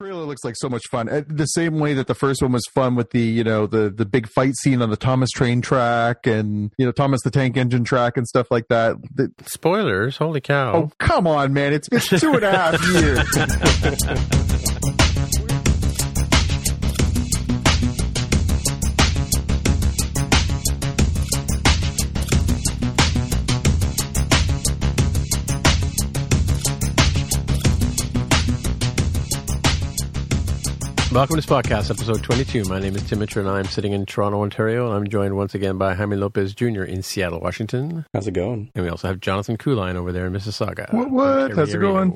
Trailer looks like so much fun. Uh, The same way that the first one was fun with the you know the the big fight scene on the Thomas train track and you know Thomas the Tank Engine track and stuff like that. The- Spoilers! Holy cow! oh come on, man! It's been two and a half years. Welcome to Spotcast, episode 22. My name is Tim Mitchell, and I'm sitting in Toronto, Ontario, and I'm joined once again by Jaime Lopez Jr. in Seattle, Washington. How's it going? And we also have Jonathan Kuline over there in Mississauga. What, what? How's it going?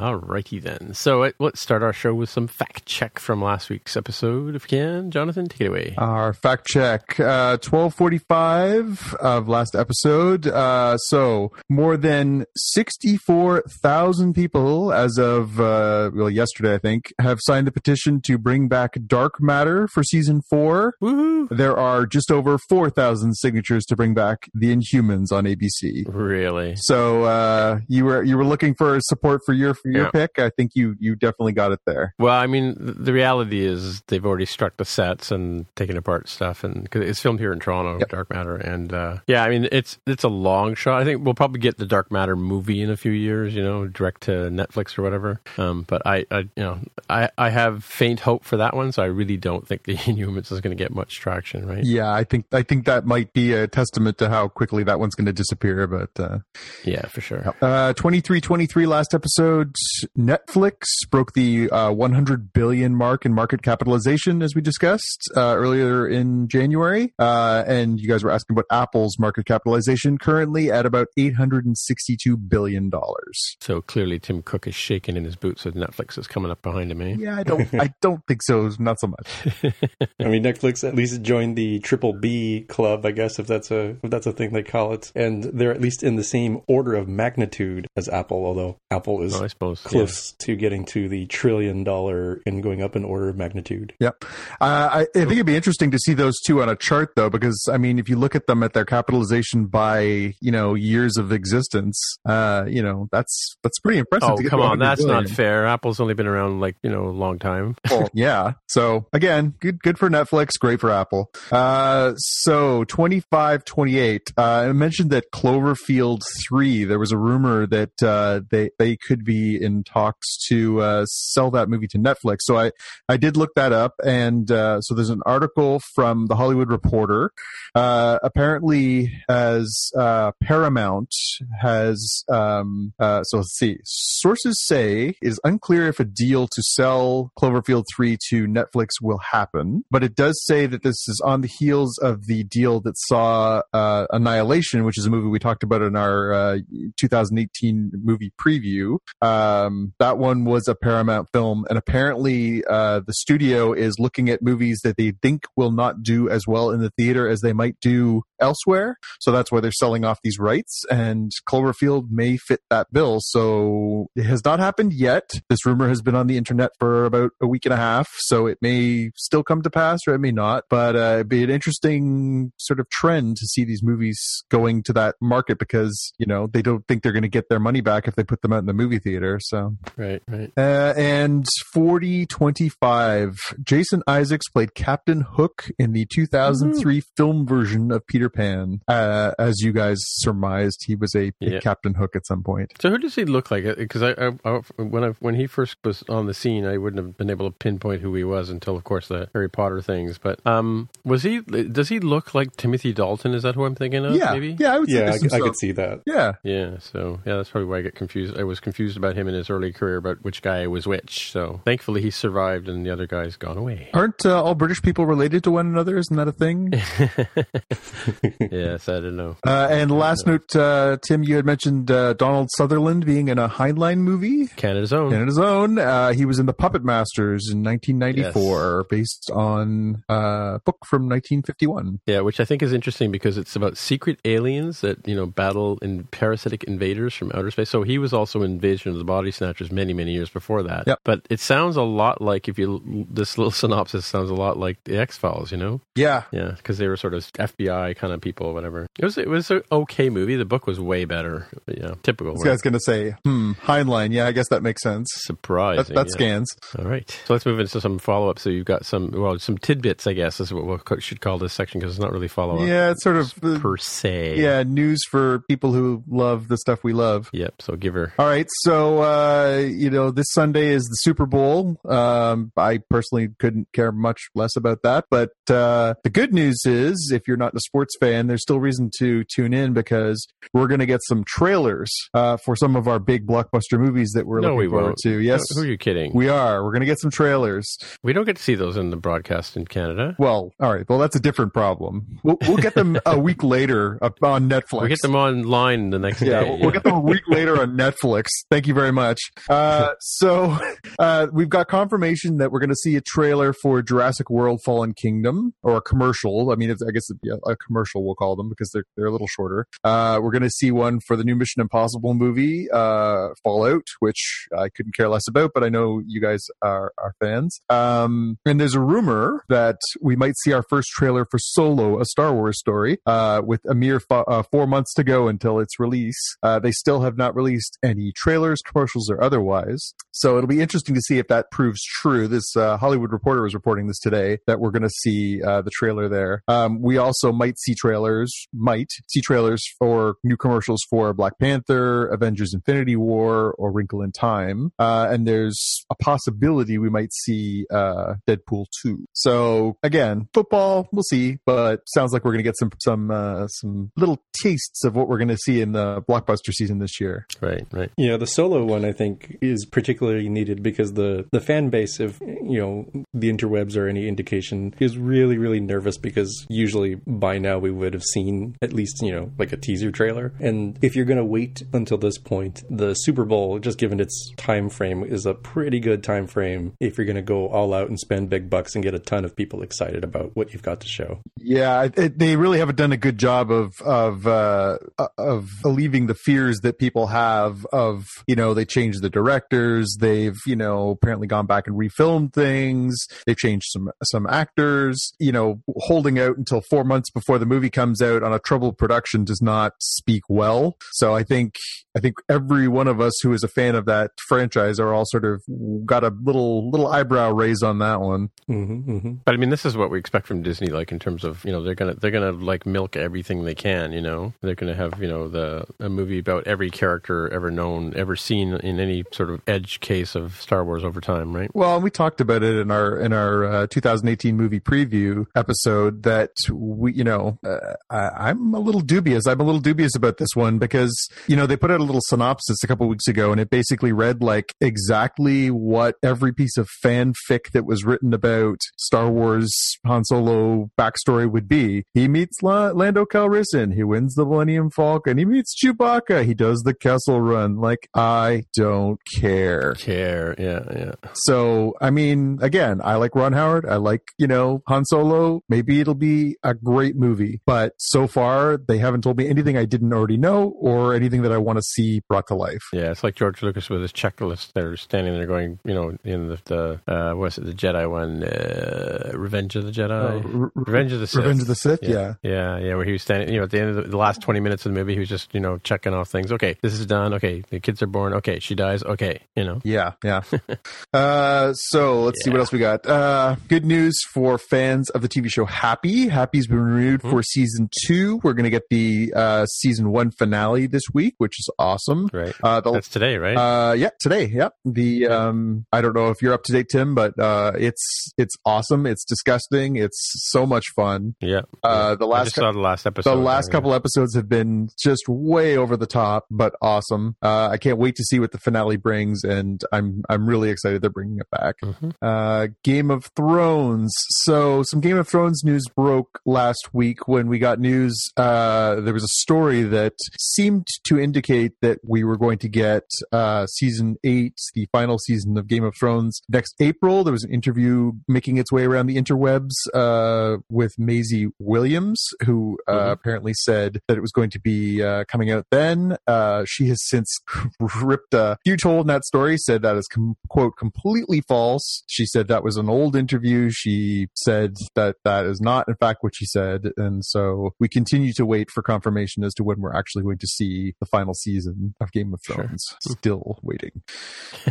All righty then. So uh, let's start our show with some fact check from last week's episode, if you can. Jonathan, take it away. Our fact check, uh, 1245 of last episode. Uh, so more than 64,000 people as of, uh, well, yesterday, I think, have signed the petition to bring back Dark Matter for season four. Woohoo! There are just over 4,000 signatures to bring back The Inhumans on ABC. Really? So, uh, you were, you were looking for support for your, your Yeah. pick. I think you, you definitely got it there. Well, I mean, the reality is they've already struck the sets and taken apart stuff, and cause it's filmed here in Toronto, Yep. Dark Matter, and uh, yeah, I mean, it's it's a long shot. I think we'll probably get the Dark Matter movie in a few years, you know, direct to Netflix or whatever. Um, but I, I, you know, I, I have faint hope for that one, so I really don't think the Inhumans is going to get much traction, right? Yeah, I think, I think that might be a testament to how quickly that one's going to disappear, but, uh, Yeah, for sure. Uh, 2323 last episode. Netflix broke the uh, 100 billion mark in market capitalization, as we discussed uh, earlier in January. Uh, and you guys were asking about Apple's market capitalization, currently at about 862 billion dollars. So clearly, Tim Cook is shaking in his boots with Netflix is coming up behind him, eh? Yeah, I don't, I don't think so. Not so much. I mean, Netflix at least joined the triple B club, I guess, if that's a if that's a thing they call it, and they're at least in the same order of magnitude as Apple. Although Apple is Oh, I suppose yeah. close to getting to the trillion dollar and going up in order of magnitude. Yep. Uh, I, I think it'd be interesting to see those two on a chart, though, because I mean, if you look at them at their capitalization by you know years of existence, uh, you know that's that's pretty impressive. Oh to get come on, 100 that's not fair. Apple's only been around like you know a long time. Well, yeah. So again, good good for Netflix, great for Apple. Uh, so twenty five twenty eight. Uh, I mentioned that Cloverfield three. There was a rumor that uh, they they could be in talks to uh, sell that movie to Netflix. So I I did look that up, and uh, so there's an article from the Hollywood Reporter. Uh, apparently, as uh, Paramount has um, uh, so let's see. Sources say it is unclear if a deal to sell Cloverfield 3 to Netflix will happen, but it does say that this is on the heels of the deal that saw uh, Annihilation, which is a movie we talked about in our uh, 2018 movie preview. Um, that one was a Paramount film, and apparently uh, the studio is looking at movies that they think will not do as well in the theater as they might do elsewhere. So that's why they're selling off these rights, and Cloverfield may fit that bill. So it has not happened yet. This rumor has been on the internet for about a week and a half, so it may still come to pass or it may not. But uh, it'd be an interesting sort of trend to see these movies going to that market because you know they don't think they're going to get their money back if they put them out in the movie movie theater. So Right, right. uh, and 4025, Jason Isaacs played Captain Hook in the 2003 film version of Peter Pan. Uh, as you guys surmised, he was a, a Yeah. Captain Hook at some point. So who does he look like? Because I, I, I, when I, when he first was on the scene, I wouldn't have been able to pinpoint who he was until, of course, the Harry Potter things. But um, was he? Does he look like Timothy Dalton? Is that who I'm thinking of? yeah, maybe. yeah, I would Yeah, I, I could see that. Yeah, Yeah, so yeah, that's probably why I get confused. I was confused about him in his early career about which guy was which. So thankfully he survived and the other guy's gone away. aren't uh, all British people related to one another? Isn't that a thing? yes, I don't know. Uh, and last note, uh, Tim, you had mentioned uh, Donald Sutherland being in a Heinlein movie. Canada's own. Canada's own. Uh, he was in The Puppet Masters in 1994, based on a book from 1951. Yeah, which I think is interesting because it's about secret aliens that you know battle in parasitic invaders from outer space. So he was also in Invasion of the Body Snatchers many, many years before that. Yep. But it sounds a lot like if you this little synopsis sounds a lot like the X Files. You know? Yeah. Yeah, because they were sort of FBI kind of people, whatever. It was it was an okay movie. The book was way better. But yeah, typical. This right? guy's going to say, hmm, Heinlein. Yeah, I guess that makes sense. Surprising. That, that yeah. scans. All right. So let's move into some follow up. So you've got some, well, some tidbits, I guess, is what we should call this section because it's not really follow up Yeah, it's sort of, uh, per se. yeah, news for people who love the stuff we love. Yep. So give her. All right, so uh, you know this Sunday is the Super Bowl. Um, I personally couldn't care much less about that, but uh, the good news is, if you're not a sports fan, there's still reason to tune in because we're going to get some trailers uh, for some of our big blockbuster movies that we're No, looking we forward won't. to. Yes, Who are you kidding? we are. We're going to get some trailers. We don't get to see those in the broadcast in Canada. Well, all right. Well, that's a different problem. We'll, we'll get them a week later on Netflix. We get them online the next Yeah, day. we'll, we'll get them a week later on Netflix. Thank you very much. Uh, so uh, we've got confirmation that we're going to see a trailer for Jurassic World: Fallen Kingdom, or a commercial. I mean, it's, I guess it'd be a, commercial we'll call them because they're they're a little shorter. Uh, we're going to see one for the new Mission Impossible movie, uh, Fallout, which I couldn't care less about, but I know you guys are, are fans. Um, and there's a rumor that we might see our first trailer for Solo, a Star Wars story, uh, with a mere fo- uh, four months to go until its release. Uh, they still have not released any trailers, commercials, or otherwise. So it'll be interesting to see if that proves true. This uh, Hollywood Reporter was reporting this today that we're going to see uh, the trailer there. Um, we also might see trailers, might see trailers for new commercials for Black Panther, Avengers Infinity War, or Wrinkle in Time. Uh, and there's a possibility we might see uh, Deadpool 2. So again, football, we'll see, but sounds like we're going to get some some uh, some little tastes of what we're going to see in the blockbuster season this year. Right, right. Yeah, the solo one I think is particularly needed because the the fan base, if you know the interwebs or any indication, is really really nervous because usually by now we would have seen at least you know like a teaser trailer, and if you're going to wait until this point, the Super Bowl, just given its time frame, is a pretty good time frame if you're going to go all out and spend big bucks and get a ton of people excited about what you've got to show. Yeah, it, they really haven't done a good job of of uh, of alleviating the fears that people have of you know they changed the directors, they've you know apparently gone back and refilmed things, they've changed some some actors. You know, holding out until four months before the movie comes out on a troubled production does not speak well. So I think I think every one of us who is a fan of that franchise are all sort of got a little little eyebrow raise on that one. Mm-hmm, mm-hmm. But I mean, this is what we expect from Disney, like in terms of you know they're gonna they're gonna like milk everything they can. You know, they're gonna have you know the a movie about every character ever known, ever seen in any sort of edge case of Star Wars over time, right? Well, we talked about it in our in our uh, 2018 movie preview episode that we, you know, uh, I, I'm a little dubious. I'm a little dubious about this one because you know they put out a little synopsis a couple weeks ago, and it basically read like exactly what every piece of fanfic that was written about Star Wars Han Solo backstory would be. He meets La- Lando Calrissian. He wins the Millennium Falcon. He meets Chewbacca. He does the Kessel Run. Like I don't care. Care, yeah, yeah. So, I mean, again, I like Ron Howard. I like, you know, Han Solo. Maybe it'll be a great movie. But so far, they haven't told me anything I didn't already know or anything that I want to see brought to life. Yeah, it's like George Lucas with his checklist. They're standing there going, you know, in the, the uh, what's it, the Jedi one, uh, Revenge of the Jedi, Uh, Re- Revenge of the Sith. Revenge of the Sith, yeah. yeah, yeah. Where he was standing, you know, at the end of the, the last twenty minutes of the movie, he was just, you know, checking off things. Okay, this is done. Okay, the kids are born. Okay, she dies. Okay, you know. Yeah, yeah. uh, so let's see what else we got. Uh, good news for fans of the TV show Happy. Happy's been renewed Hmm. for season two. We're going to get the uh, season one finale this week, which is awesome. Right. Uh, the, That's today, right? uh, yeah, today. Yep. The um, I don't know if you're up to date, Tim, but uh, it's it's awesome. It's disgusting. It's so much fun. yeah. Uh, the last saw the last episode. the last couple episodes have been just way over the top, but awesome. Uh, I can't wait to see what the finale brings, and I'm I'm really excited they're bringing it back. Mhm. Uh, Game of Thrones. So some Game of Thrones news broke last week when we got news. Uh, there was a story that seemed to indicate that we were going to get uh, season eight, the final season of Game of Thrones, next April. There was an interview making its way around the interwebs uh, with Maisie Williams, who uh, Mhm. apparently said that it was going to be uh, coming out then. Uh, she has since ripped a huge hole in that story, said that is com- quote completely false. She said that was an old interview. She said that that is not in fact what she said, and so we continue to wait for confirmation as to when we're actually going to see the final season of Game of Sure. Thrones. Still waiting.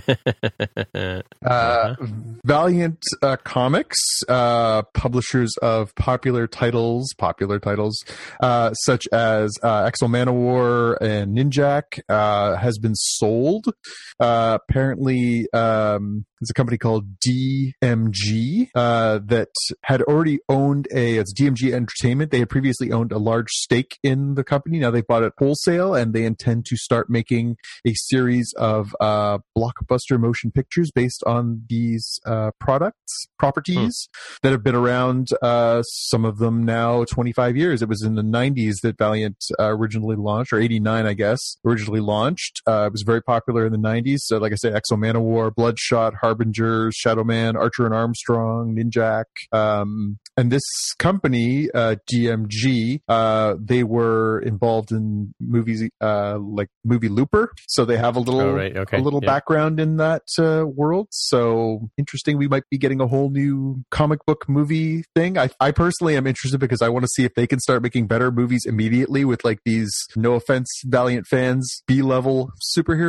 Uh, Uh, Valiant uh, Comics, uh, publishers of popular titles, popular titles uh, such as uh, X-O Manowar and Ninjak, uh, has been sold. Uh, apparently, um, there's a company called DMG uh, that had already owned a it's DMG Entertainment. They had previously owned a large stake in the company. Now they bought it wholesale, and they intend to start making a series of uh, blockbuster motion pictures based on these uh, products properties that have been around. Uh, some of them now 25 years. It was in the 90s that Valiant uh, originally launched, or 89, I guess, originally launched. Uh, it was very popular in the 90s. So, like I said, X-O Manowar, Bloodshot, Harbinger, Shadow Man, Archer and Armstrong, Ninjak. Um, and this company, uh, DMG, uh, they were involved in movies uh, like movie Looper. So they have a little Oh, right. Okay. a little Yeah. background in that uh, world. So interesting. We might be getting a whole new comic book movie thing. I, I personally am interested because I want to see if they can start making better movies immediately with like these, no offense, Valiant fans, B level superheroes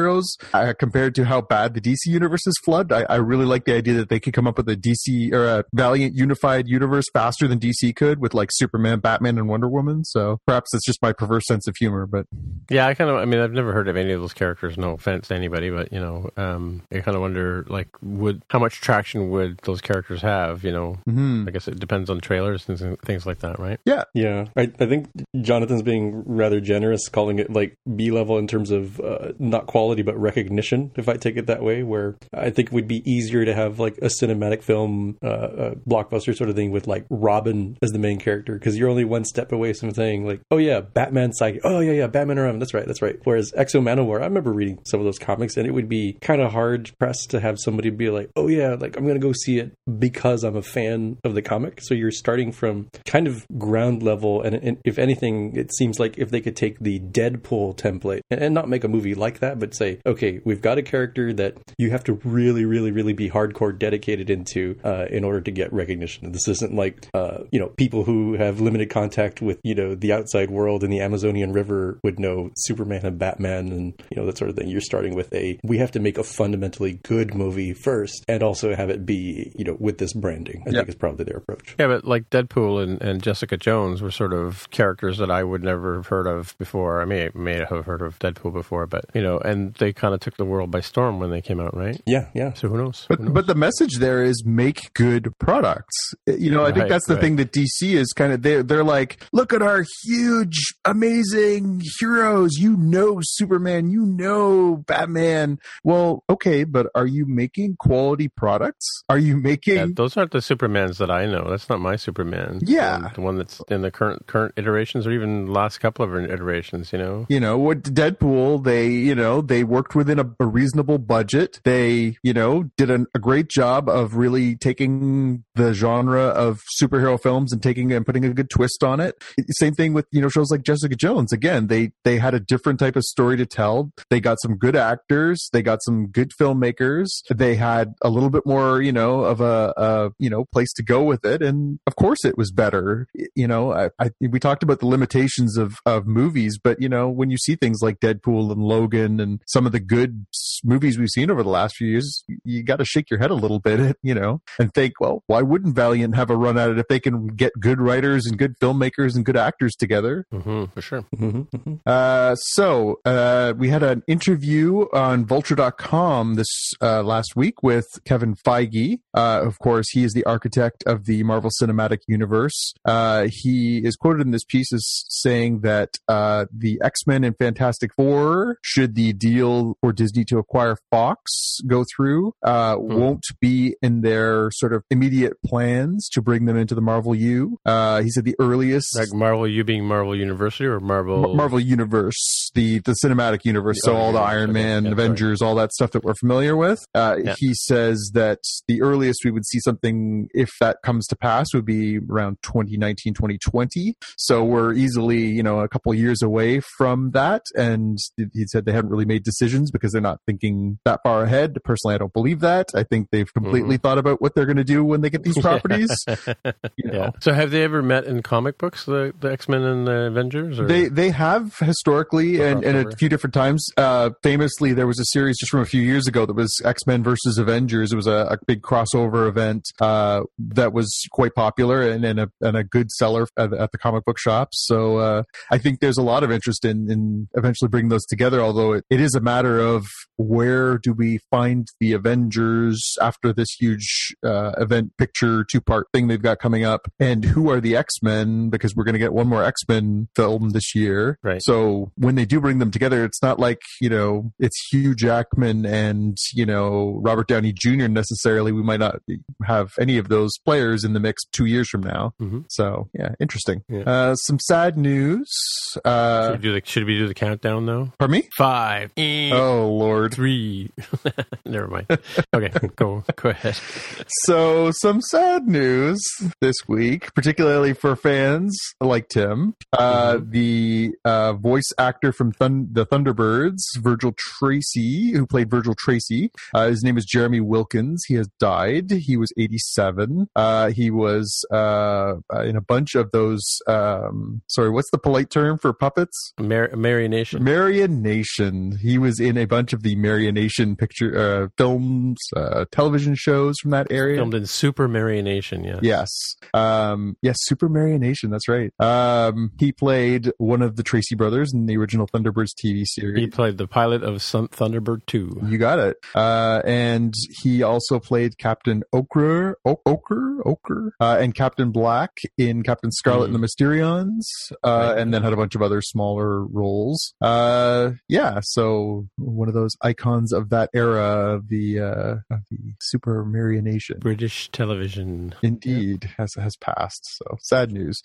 uh, compared to how bad the DC universe is flooded. I, I really like the idea that they could come up with a DC or a Valiant unified universe faster than DC could with like Superman, Batman, and Wonder Woman. So perhaps it's just my perverse sense of humor, but Yeah, I kind of. I mean, I've never heard of any of those characters. No offense to anybody, but you know, um, I kind of wonder, like, would how much traction would those characters have? You know, mhm. I guess it depends on trailers and things- things like that, right? Yeah, yeah, I, I think Jonathan's being rather generous, calling it like B level in terms of uh, not quality but recognition. If I take it that way, where I think it would be easier to have like a cinematic film, uh, uh, blockbuster sort of thing with like Robin as the main character, because you're only one step away from saying like, oh yeah, Batman psychic, oh yeah, yeah, Batman Robin, that's right, that's right. Whereas X-O Manowar, I remember reading some of those comics, and it would be kind of hard pressed to have somebody be like, oh yeah, like I'm gonna go see it because I'm a fan of the comic. So you're starting from kind of ground level, and, and if anything, it seems like if they could take the Deadpool template and, and not make a movie like that, but say, okay, we've got a character that you have to really, really, really be hardcore dedicated into uh, in order to get recognition. This isn't like uh, you know people who have limited contact with you know the outside world and the Amazonian River would know Superman and Batman and you know that sort of thing. You're starting with a we have to make a fundamentally good movie first, and also have it be you know with this branding. I Yeah. think is probably their approach. Yeah, but like Deadpool and, and Jessica Jones were sort of characters that I would never have heard of before. I may may have heard of Deadpool before, but you know, and they kind of took the world by storm when they came out, right? Yeah, yeah. So who knows? Who But knows? but the message there is make good products. Uh, you know, I think that's the right. thing that DC is kind of they they're like, look at our huge, amazing heroes. You know Superman, you know Batman. Well, okay, but are you making quality products? Are you making Yeah, those aren't the Supermans that I know. That's not my Superman. Yeah. the one, the one that's in the current current iterations, or even last couple of iterations. You know, you know what deadpool they you know they worked within a, a reasonable budget. They you know did an, a great job of really taking the genre of superhero films and taking and putting a good twist on it. Same thing with you know shows like jessica jones. Again they they had a different type of story to tell. They got some good actors. They got some good filmmakers. They had a little bit more you know of a, a you know place to go with it. And of course it was better. You know I, I we talked about the limitations of of movies but you know when you see things like deadpool and logan and some of the good movies we've seen over the last few years, you got to shake your head a little bit, you know, and think, well, why wouldn't Valiant have a run at it if they can get good writers and good filmmakers and good actors together? Mm-hmm, for sure. Mm-hmm, mm-hmm. Uh, so uh, we had an interview on Vulture.com this uh, last week with Kevin Feige. Uh, of course, he is the architect of the Marvel Cinematic Universe. Uh, he is quoted in this piece as saying that uh, the X Men and Fantastic Four, should the deal for Disney to acquire Fox go through, uh, Hmm. won't be in their sort of immediate plans to bring them into the Marvel U. Uh, he said the earliest. Like Marvel, you being Marvel University or Marvel? Mar- Marvel Universe, the the cinematic universe, so Oh, all the Iron Man, yeah, Avengers, all that stuff that we're familiar with. Uh, Yeah. He says that the earliest we would see something, if that comes to pass, would be around 2019, 2020. So we're easily, you know, a couple years away from that. And he said they haven't really made decisions because they're not thinking that far ahead. Personally, I don't believe that. I think they've completely thought about what they're going to do when they get these properties. you know. Yeah. So have they ever met in comic books, the, the X Men and the Avengers? Or? They they have historically and, and a few different times. Uh, famously, there was a series just from a few years ago that was X Men versus Avengers. It was a, a big crossover event uh, that was quite popular and, and, a, and a good seller at, the- at the comic book shops. So uh, I think there's a lot of interest in, in eventually bringing those together. Although it, it is a matter of where do we find the Avengers after this huge uh, event picture two part thing they've got coming up, and who are the X Men? Because we're going to get one more X Men film this year. Right. So when they do bring them together, it's not like you know it's Hugh Jackman and you know Robert Downey Jr. necessarily. We might not have any of those players in the mix two years from now. Mhm. So yeah, interesting. Yeah. Uh, some sad news. Uh, should, we do the, should we do the countdown though? pardon me. Five, Oh Lord. three. Never mind. Okay, go go ahead. So, some sad news this week, particularly for fans like Tim. Uh, The uh, voice actor from Thun- the Thunderbirds, Virgil Tracy, who played Virgil Tracy, uh, his name is Jeremy Wilkins. He has died. He was 87. Uh, he was uh, in a bunch of those. Um, sorry, what's the polite term for puppets? Mar- Marionation. Marionation. He was in a bunch of the Marionation picture uh, films, uh, television shows from that area. Filmed in Super Marionation. Yeah. Yes. Um, yes, Super Marionation. That's right. Um, he played one of the Tracy brothers in the original Thunderbirds TV series. He played the pilot of Sun- Thunderbird Two. You got it. Uh, and he also played Captain Ochre, o- Ochre, Ochre, uh, and Captain Black in Captain Scarlet and the Mysterions, uh, Right. and then had a bunch of other smaller roles. Uh, yeah, so one of those icons of that era of the, uh, of the Super Marionation. British television. Indeed, has has passed. So sad news.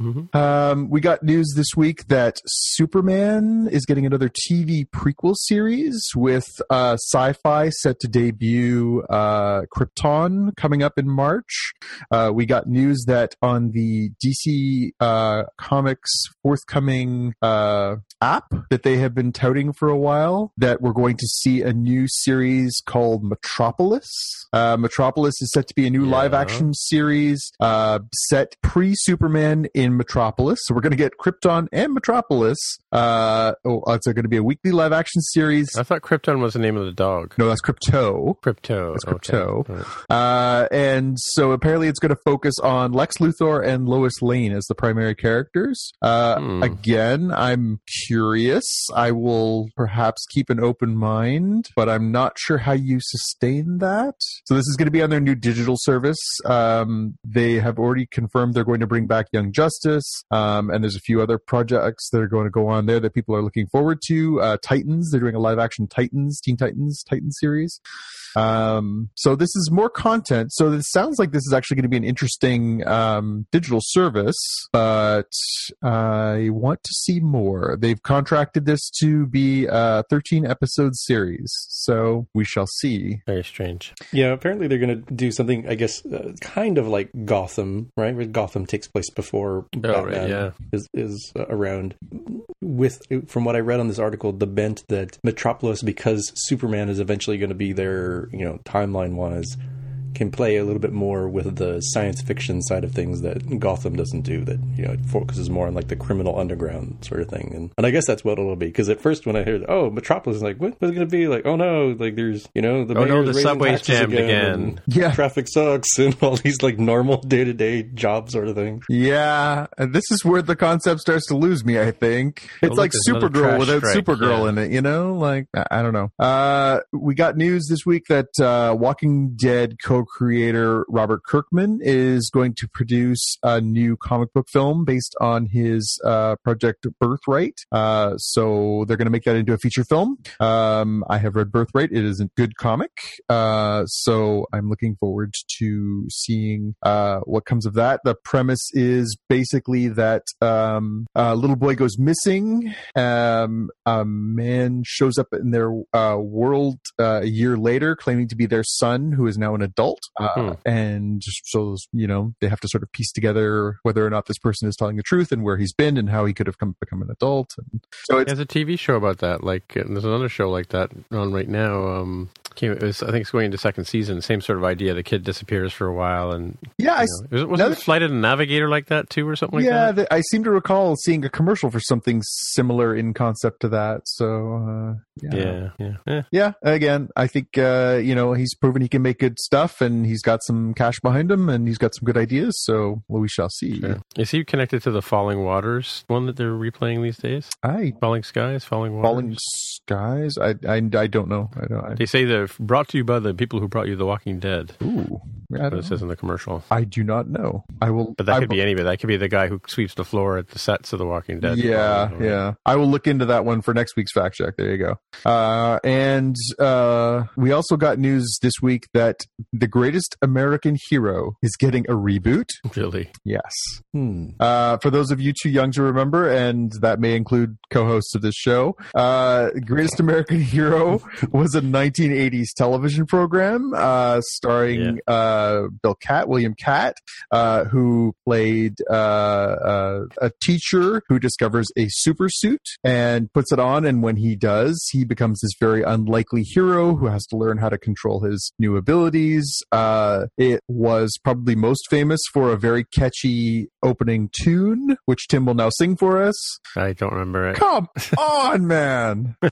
Mhm. Um, we got news this week that Superman is getting another TV prequel series with uh, sci-fi set to debut uh, Krypton coming up in March. Uh, we got news that on the DC uh, Comics forthcoming uh, app that they have been touting for a while, that we're going to see a new series called Metropolis. Uh, Metropolis is set to be a new Yeah. live action series uh, set pre Superman in Metropolis. So we're going to get Krypton and Metropolis. Uh, oh, it's going to be a weekly live action series. I thought Krypton was the name of the dog. No, that's Crypto. Crypto. That's. Crypto. Right. Uh, and so apparently it's going to focus on Lex Luthor and Lois Lane as the primary characters. Uh, Hmm. Again, I'm curious. I will perhaps keep an open mind, but I'm not sure how you sustain that. So this is going to be on their new digital service. Um, they have already confirmed they're going to bring back Young Justice, um, and there's a few other projects that are going to go on there that people are looking forward to. Uh, Titans, they're doing a live action Titans, Teen Titans, Titan series. Um, so this is more content. So it sounds like this is actually going to be an interesting um, digital service, but I want to see more. They've contracted this to be a 13 episode series, so we shall see. Very strange. Yeah, apparently they're going to do something, I guess, uh, kind of like Gotham, right? Where Gotham takes place before Batman Oh, right, yeah. is is uh, around. With from what I read on this article, the bent that Metropolis, because Superman is eventually going to be there, you know, timeline wise, can play a little bit more with the science fiction side of things that Gotham doesn't do. That you know it focuses more on like the criminal underground sort of thing. And and I guess that's what it'll be because at first when I heard oh Metropolis, is like what was it going to be like? Oh no, like there's you know the Oh, no, the raising subway's jammed again. and Yeah. traffic sucks, and all these like normal day to day job sort of things. Yeah, and this is where the concept starts to lose me. I think it's look, like there's Supergirl without strike, Supergirl yeah. in it. You know, like I I don't know. Uh, we got news this week that uh, Walking Dead co-creator Robert Kirkman is going to produce a new comic book film based on his uh, project Birthright. Uh, so they're going to make that into a feature film. Um, I have read Birthright; it is a good comic. Uh, so I'm looking forward to seeing uh, what comes of that. The premise is basically that um, a little boy goes missing. Um, a man shows up in their uh, world uh, a year later, claiming to be their son, who is now an adult. Uh, Hmm. And so, you know, they have to sort of piece together whether or not this person is telling the truth and where he's been and how he could have come become an adult. And so it's There's a TV show about that. Like, there's another show like that on right now. Um, came, it was, I think it's going into second season. Same sort of idea. The kid disappears for a while, and yeah, you know, was, was now it that- Flight of the Navigator like that too, or something like yeah, that? the, I seem to recall seeing a commercial for something similar in concept to that. So uh, yeah. Yeah, yeah, yeah. Yeah, again, I think uh, you know he's proven he can make good stuff, and he's got some cash behind him, and he's got some good ideas. So well, we shall see. Sure. Is he connected to the Falling Waters one that they're replaying these days? I Falling Skies, Falling Waters. falling skies. I, I I don't know. I don't. I, They say they're brought to you by the people who brought you The Walking Dead. ooh, I, don't it says in the commercial. I do not know. I will. But that I could will- be anybody. That could be the guy who sweeps the floor at the sets of The Walking Dead. Yeah, yeah. I will look into that one for next week's fact check. There you go. Uh, and uh, we also got news this week that the greatest American hero is getting a reboot. Really? Yes. Hmm. Uh, for those of you too young to remember, and that may include co-hosts of this show, uh, Greatest American Hero was a 1980s television program uh, starring uh, Bill Katt, William Katt, uh, who played uh, uh, a teacher who discovers a super suit and puts it on, and when he does, he becomes this very unlikely hero who has to learn how to control his new abilities. Uh, it was probably most famous for a very catchy opening tune, which Tim will now sing for us. I don't remember it. Come on, man!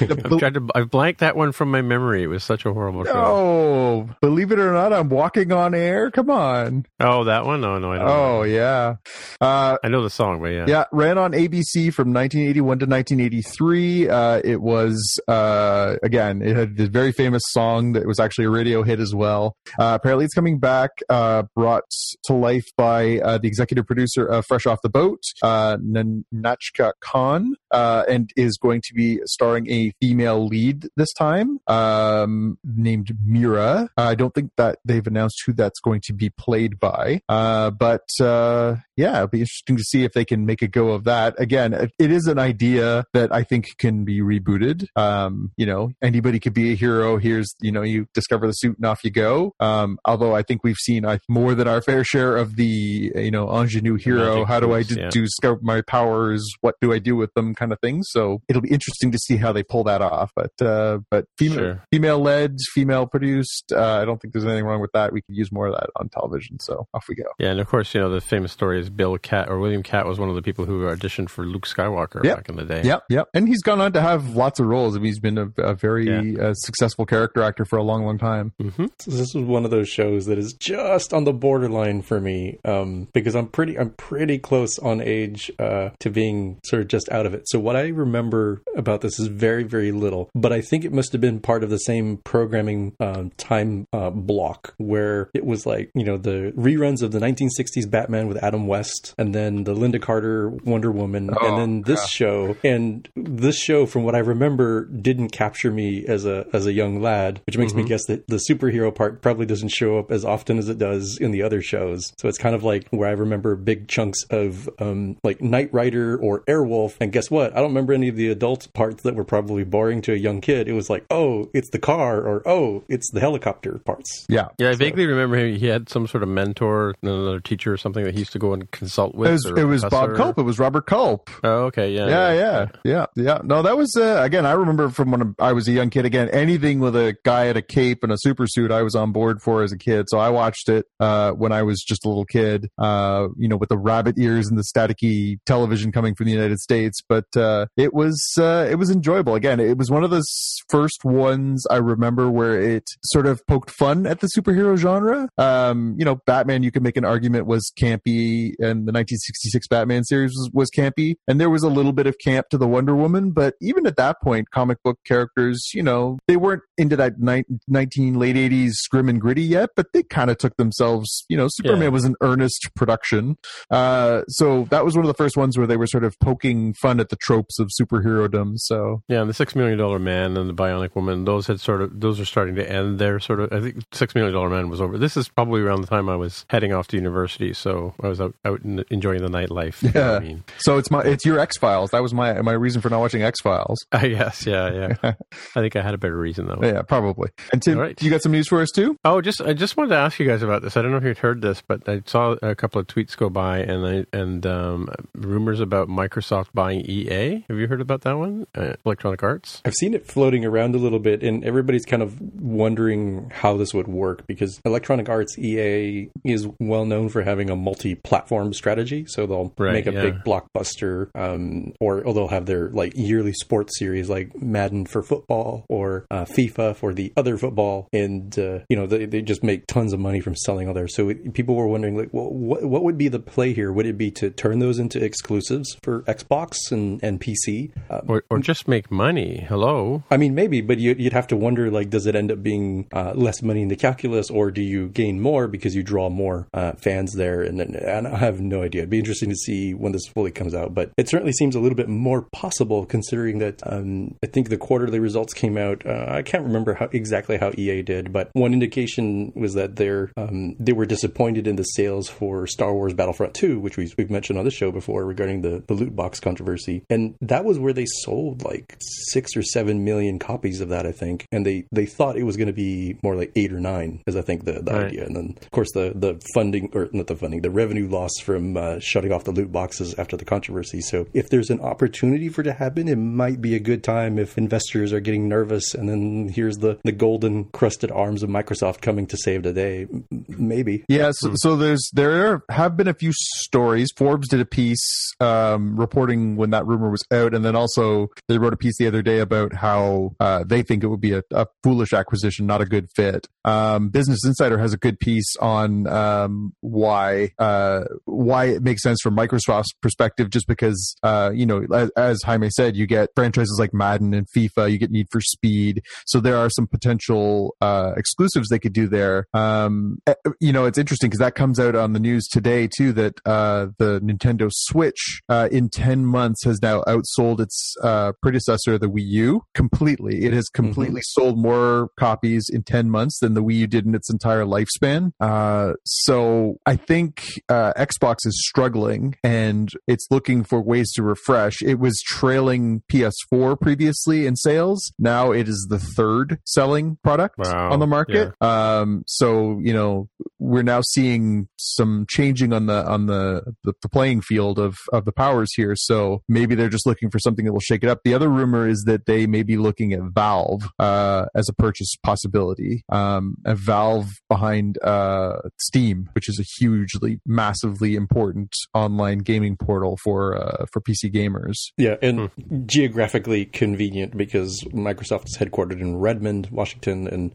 I've to. I've blanked that one from my memory. It was such a horrible show. Oh, believe it or not, I'm walking on air. Come on! Oh, that one? No, no, I don't. know. Oh yeah, uh, I know the song, but yeah. yeah. Ran on ABC from 1981 to 1983. Uh, it was uh, again, it had this very famous song that was actually a radio hit as well. Uh, apparently, it's coming back. Uh, brought to life by uh, the executive producer of Fresh Off the Boat, uh, Nan- Nachka Khan, uh, and is going to be starring a female lead this time, um, named Mira. I don't think that they've announced who that's going to be played by, uh, but uh, yeah, it'll be interesting to see if they can make a go of that. Again, it- is an idea that I think can be rebooted. Um, you know, anybody could be a hero. Here's, you know, you discover the suit and off you go. Um, although I think we've seen more than our fair share of the, you know, ingenue hero. Magic How do I yeah. do discover my powers? What do I do with them? Kind of thing. So it'll be interesting to see how they pull that off. But, uh, but female, Sure. female led, female produced. Uh, I don't think there's anything wrong with that. We could use more of that on television. So off we go. Yeah, and of course, you know the famous story is Bill Katt or William Katt was one of the people who auditioned for Luke Skywalker Yep. back in the day. Yep, yep. And he's gone on to have lots of roles. I mean, he's been a, a very Yeah. uh, successful character actor for a long, long time. hmm So this was one of those shows that is just on the borderline for me um, because I'm pretty I'm pretty close on age uh, to being sort of just out of it. So what I remember about this is very very little, but I think it must have been part of the same programming um, time uh, block where it was like you know the reruns of the 1960s Batman with Adam West, and then the Lynda Carter Wonder Woman, Oh, and then this yeah. show. And this show, from what I remember, didn't capture me as a as a young lad, which makes me guess that the superhero part probably doesn't show up as often as it does in the other shows. So it's kind of like where I remember big chunks of um, like Knight Rider or Airwolf. And guess what? I don't remember any of the adult parts that were probably boring to a young kid. It was like, oh, it's the car, or oh, it's the helicopter parts. Yeah. Yeah, I vaguely remember he he had some sort of mentor, another teacher or something that he used to go and consult with. It was, it was Bob professor. Culp. It was Robert Culp. Oh, okay, yeah, Yeah, yeah, yeah, yeah. No, that was uh, again. I remember from when I was a young kid. Again, anything with a guy at a cape and a super suit, I was on board for as a kid. So I watched it uh, when I was just a little kid. Uh, you know, with the rabbit ears and the staticky television coming from the United States. But uh, it was uh, it was enjoyable. Again, it was one of the s- first ones I remember where it sort of poked fun at the superhero genre. Um, you know, Batman. You could make an argument was campy, and the 1966 Batman series was, was campy, and there was a little bit of camp to the Wonder Woman. But even at that point, comic book characters, you know, they weren't into that ni- 19 late 80s grim and gritty yet, but they kind of took themselves. You know, Superman Yeah. was an earnest production, uh, so that was one of the first ones where they were sort of poking fun at the tropes of superherodom. So Yeah, and the Six Million Dollar Man and the Bionic Woman, those had sort of those are starting to end. They're sort of I think Six Million Dollar Man was over. This is probably around the time I was heading off to university, so I was out, out in, enjoying the nightlife. you know yeah, I mean, so it's my it's your X Files. That was my my reason for not watching X Files. I guess, yeah, yeah. I think I had a better reason though. Yeah, probably. And Tim, All right. you got some news for us too? Oh, just I just wanted to ask you guys about this. I don't know if you'd heard this, but I saw a couple of tweets go by, and I and um, rumors about Microsoft buying EA. Have you heard about that one? Uh, Electronic Arts. I've seen it floating around a little bit, and everybody's kind of wondering how this would work because Electronic Arts EA is well known for having a multi-platform strategy. So they'll Right, make a yeah. big blockbuster, um, or, or they'll have their like yearly sports series like Madden for football or uh, FIFA for the other football, and uh, you know they, they just make tons of money from selling all there. So it, people were wondering like, well, what what would be the play here? Would it be to turn those into exclusives for Xbox and and PC? Uh, Or, or just make money. Hello. I mean, maybe, but you, you'd have to wonder, like, does it end up being uh, less money in the calculus, or do you gain more because you draw more uh, fans there? And, and I have no idea. It'd be interesting to see when this fully comes out, but it certainly seems a little bit more possible considering that um, I think the quarterly results came out. Uh, I can't remember how exactly how EA did, but one indication was that they're um, they were disappointed in the sales for Star Wars Battlefront 2, which we, we've mentioned on the show before regarding the, the loot box controversy, and that was where they sold like six or seven million copies of that, I think, and they they thought it was going to be more like eight or nine, is I think the, the Right. idea, and then of course the the funding or not the funding, the revenue loss from uh, shutting off the loot boxes after the controversy. So if there's an opportunity for it to happen, it might be a good time if investors are getting nervous, and then here's the the golden crusted arms of Microsoft coming to save the day. M- Maybe. Yeah, so, so there's there have been a few stories. Forbes did a piece um, reporting when that rumor was out, and then also they wrote a piece the other day about how uh, they think it would be a, a foolish acquisition, not a good fit. Um, Business Insider has a good piece on um, why uh, why it makes sense from Microsoft's perspective, just because uh, you know, as, as Jaime said, you get franchises like Madden and FIFA, you get Need for Speed, so there are some potential uh, exclusives they could do there. Um, eh, you know, it's interesting because that comes out on the news today too. That uh, the Nintendo Switch uh, in ten months has now outsold its uh, predecessor, the Wii U, completely. It has completely sold more copies in ten months than the Wii U did in its entire lifespan. Uh, so I think uh, Xbox is struggling and it's looking for ways to refresh. It was trailing PS4 previously in sales. Now it is the third selling product Wow. on the market. Um, so you know we're now seeing some changing on the on the, the the playing field of of the powers here. So maybe they're just looking for something that will shake it up. The other rumor is that they may be looking at Valve uh, as a purchase possibility. Um, a Valve behind uh, Steam, which is a hugely, massively important online gaming portal for uh, for PC gamers. Yeah, and geographically convenient because Microsoft is headquartered in Redmond, Washington, and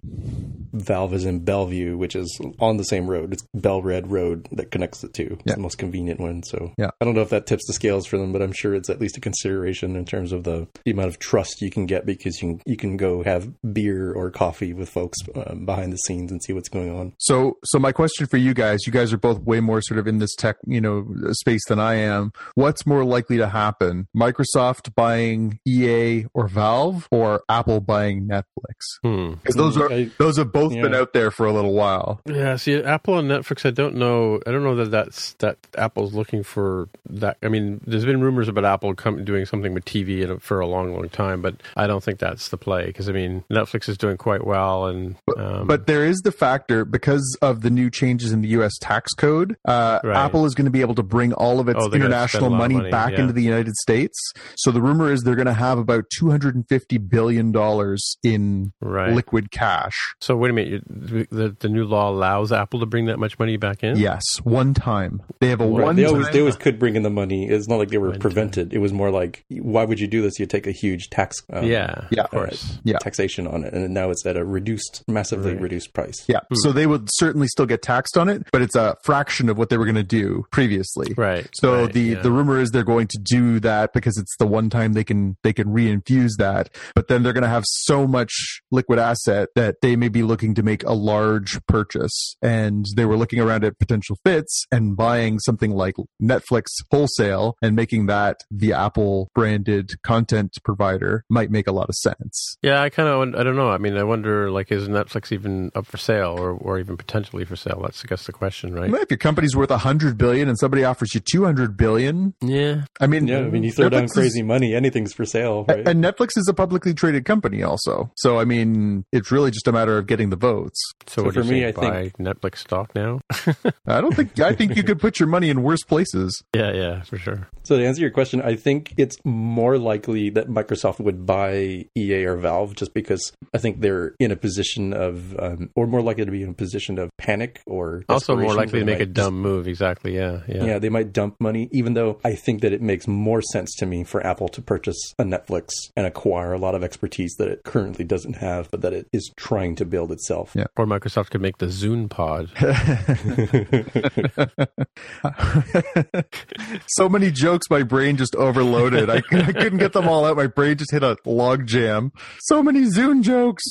Valve is in Bellevue, which is on the same road. It's Bel-Red Road that connects the two. It's Yeah. the most convenient one. So Yeah. I don't know if that tips the scales for them, but I'm sure it's at least a consideration in terms of the, the amount of trust you can get because you can, you can go have beer or coffee with folks um, behind the scenes and see what's going on. So, so my question for you guys, you guys are both way more sort of in this tech, you know, space than I am. What's more likely to happen? Microsoft buying EA or Valve or Apple buying Netflix? Hmm. Because those are, I- those have both been out there for a little while. Yeah, see, Apple and Netflix. I don't know. I don't know that that's that Apple's looking for that. I mean, there's been rumors about Apple come, doing something with TV in, for a long, long time, but I don't think that's the play because I mean, Netflix is doing quite well, and um, but there is the factor because of the new changes in the U.S. tax code. Uh, Right. Apple is going to be able to bring all of its Oh, international spend of money, money, back yeah. into the United States. So the rumor is they're going to have about two hundred and fifty billion dollars in right. liquid cash. so wait a minute. The the new law allows Apple to bring that much money back in. Yes, one time they have a Right. one. They always time- they always could bring in the money. It's not like they were One prevented. It was more like, why would you do this? You take a huge tax, um, yeah, Yeah. of course. Yeah. taxation on it, and now it's at a reduced, massively Right. reduced price. Yeah, hmm. so they would certainly still get taxed on it, but it's a fraction of what they were going to do previously. Right. So right, the yeah. the rumor is they're going to do that because it's the one time they can they can reinfuse that, but then they're going to have so much liquid asset that they may be looking to make a large purchase, and they were looking around at potential fits and buying something like Netflix wholesale and making that the Apple branded content provider might make a lot of sense. Yeah, I kind of, I don't know. I mean, I wonder, like, is Netflix even up for sale, or, or even potentially for sale? That's, I guess, the question, right? If your company's worth a hundred billion and somebody offers you two hundred billion, Yeah, I mean, Yeah, I mean, you throw down Netflix is- crazy money, anything's for sale, right? And Netflix is a publicly traded company, also. So, I mean, it's really just a matter of getting the votes. So, So what for you me, think? I Buy Netflix stock now? I don't think. I think you could put your money in worse places. yeah, yeah, for sure. So to answer your question, I think it's more likely that Microsoft would buy EA or Valve just because I think they're in a position of, um, or more likely to be in a position of panic or Also, more likely to make a dumb move. Exactly. Yeah, yeah. Yeah. they might dump money, even though I think that it makes more sense to me for Apple to purchase a Netflix and acquire a lot of expertise that it currently doesn't have, but that it is trying to build itself. Yeah. Or Microsoft could make the Zune Pod. so many jokes, my brain just overloaded. I, I couldn't get them all out. My brain just hit a log jam. So many Zune jokes.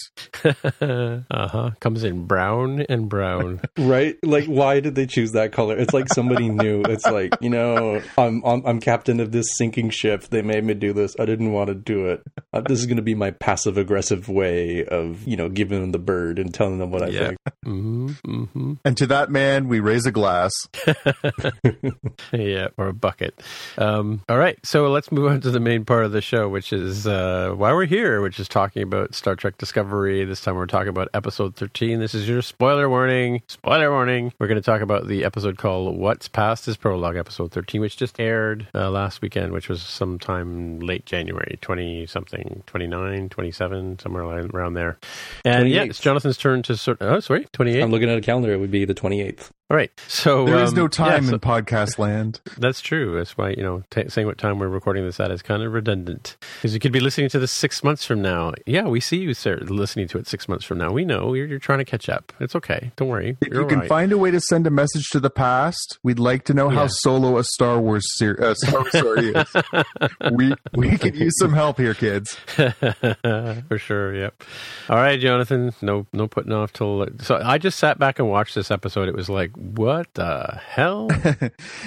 uh huh. Comes in brown and brown. Right? Like, why did they choose that color? It's like somebody knew. It's like, you know, I'm, I'm I'm captain of this sinking ship. They made me do this. I didn't want to do it. Uh, this is going to be my passive aggressive way of, you know, giving them the bird and telling them what I Yeah. think. hmm hmm And to that man, we raise a glass. yeah, or a bucket. Um, all right, so let's move on to the main part of the show, which is uh, why we're here, which is talking about Star Trek Discovery. This time we're talking about episode 13. This is your spoiler warning. Spoiler warning. We're going to talk about the episode called What's Past is Prologue, episode 13, which just aired uh, last weekend, which was sometime late January, 20 something, 29, 27, somewhere around there. And yeah, it's Jonathan's turn to sort Oh, sorry, 28. I'm looking at a calendar. It would be the 28th. All right. So There is um, no time yeah, so- in podcast land. that's true. That's why you know t- saying what time we're recording this at is kind of redundant because you could be listening to this six months from now. Yeah, we see you, sir, listening to it six months from now. We know you're, you're trying to catch up. It's okay. Don't worry. If You're you can right. find a way to send a message to the past, we'd like to know how solo a Star Wars ser- uh, Star Wars story is. we we could use some help here, kids. for sure. Yep. All right, Jonathan. No, no putting off till. So I just sat back and watched this episode. It was like, what the hell?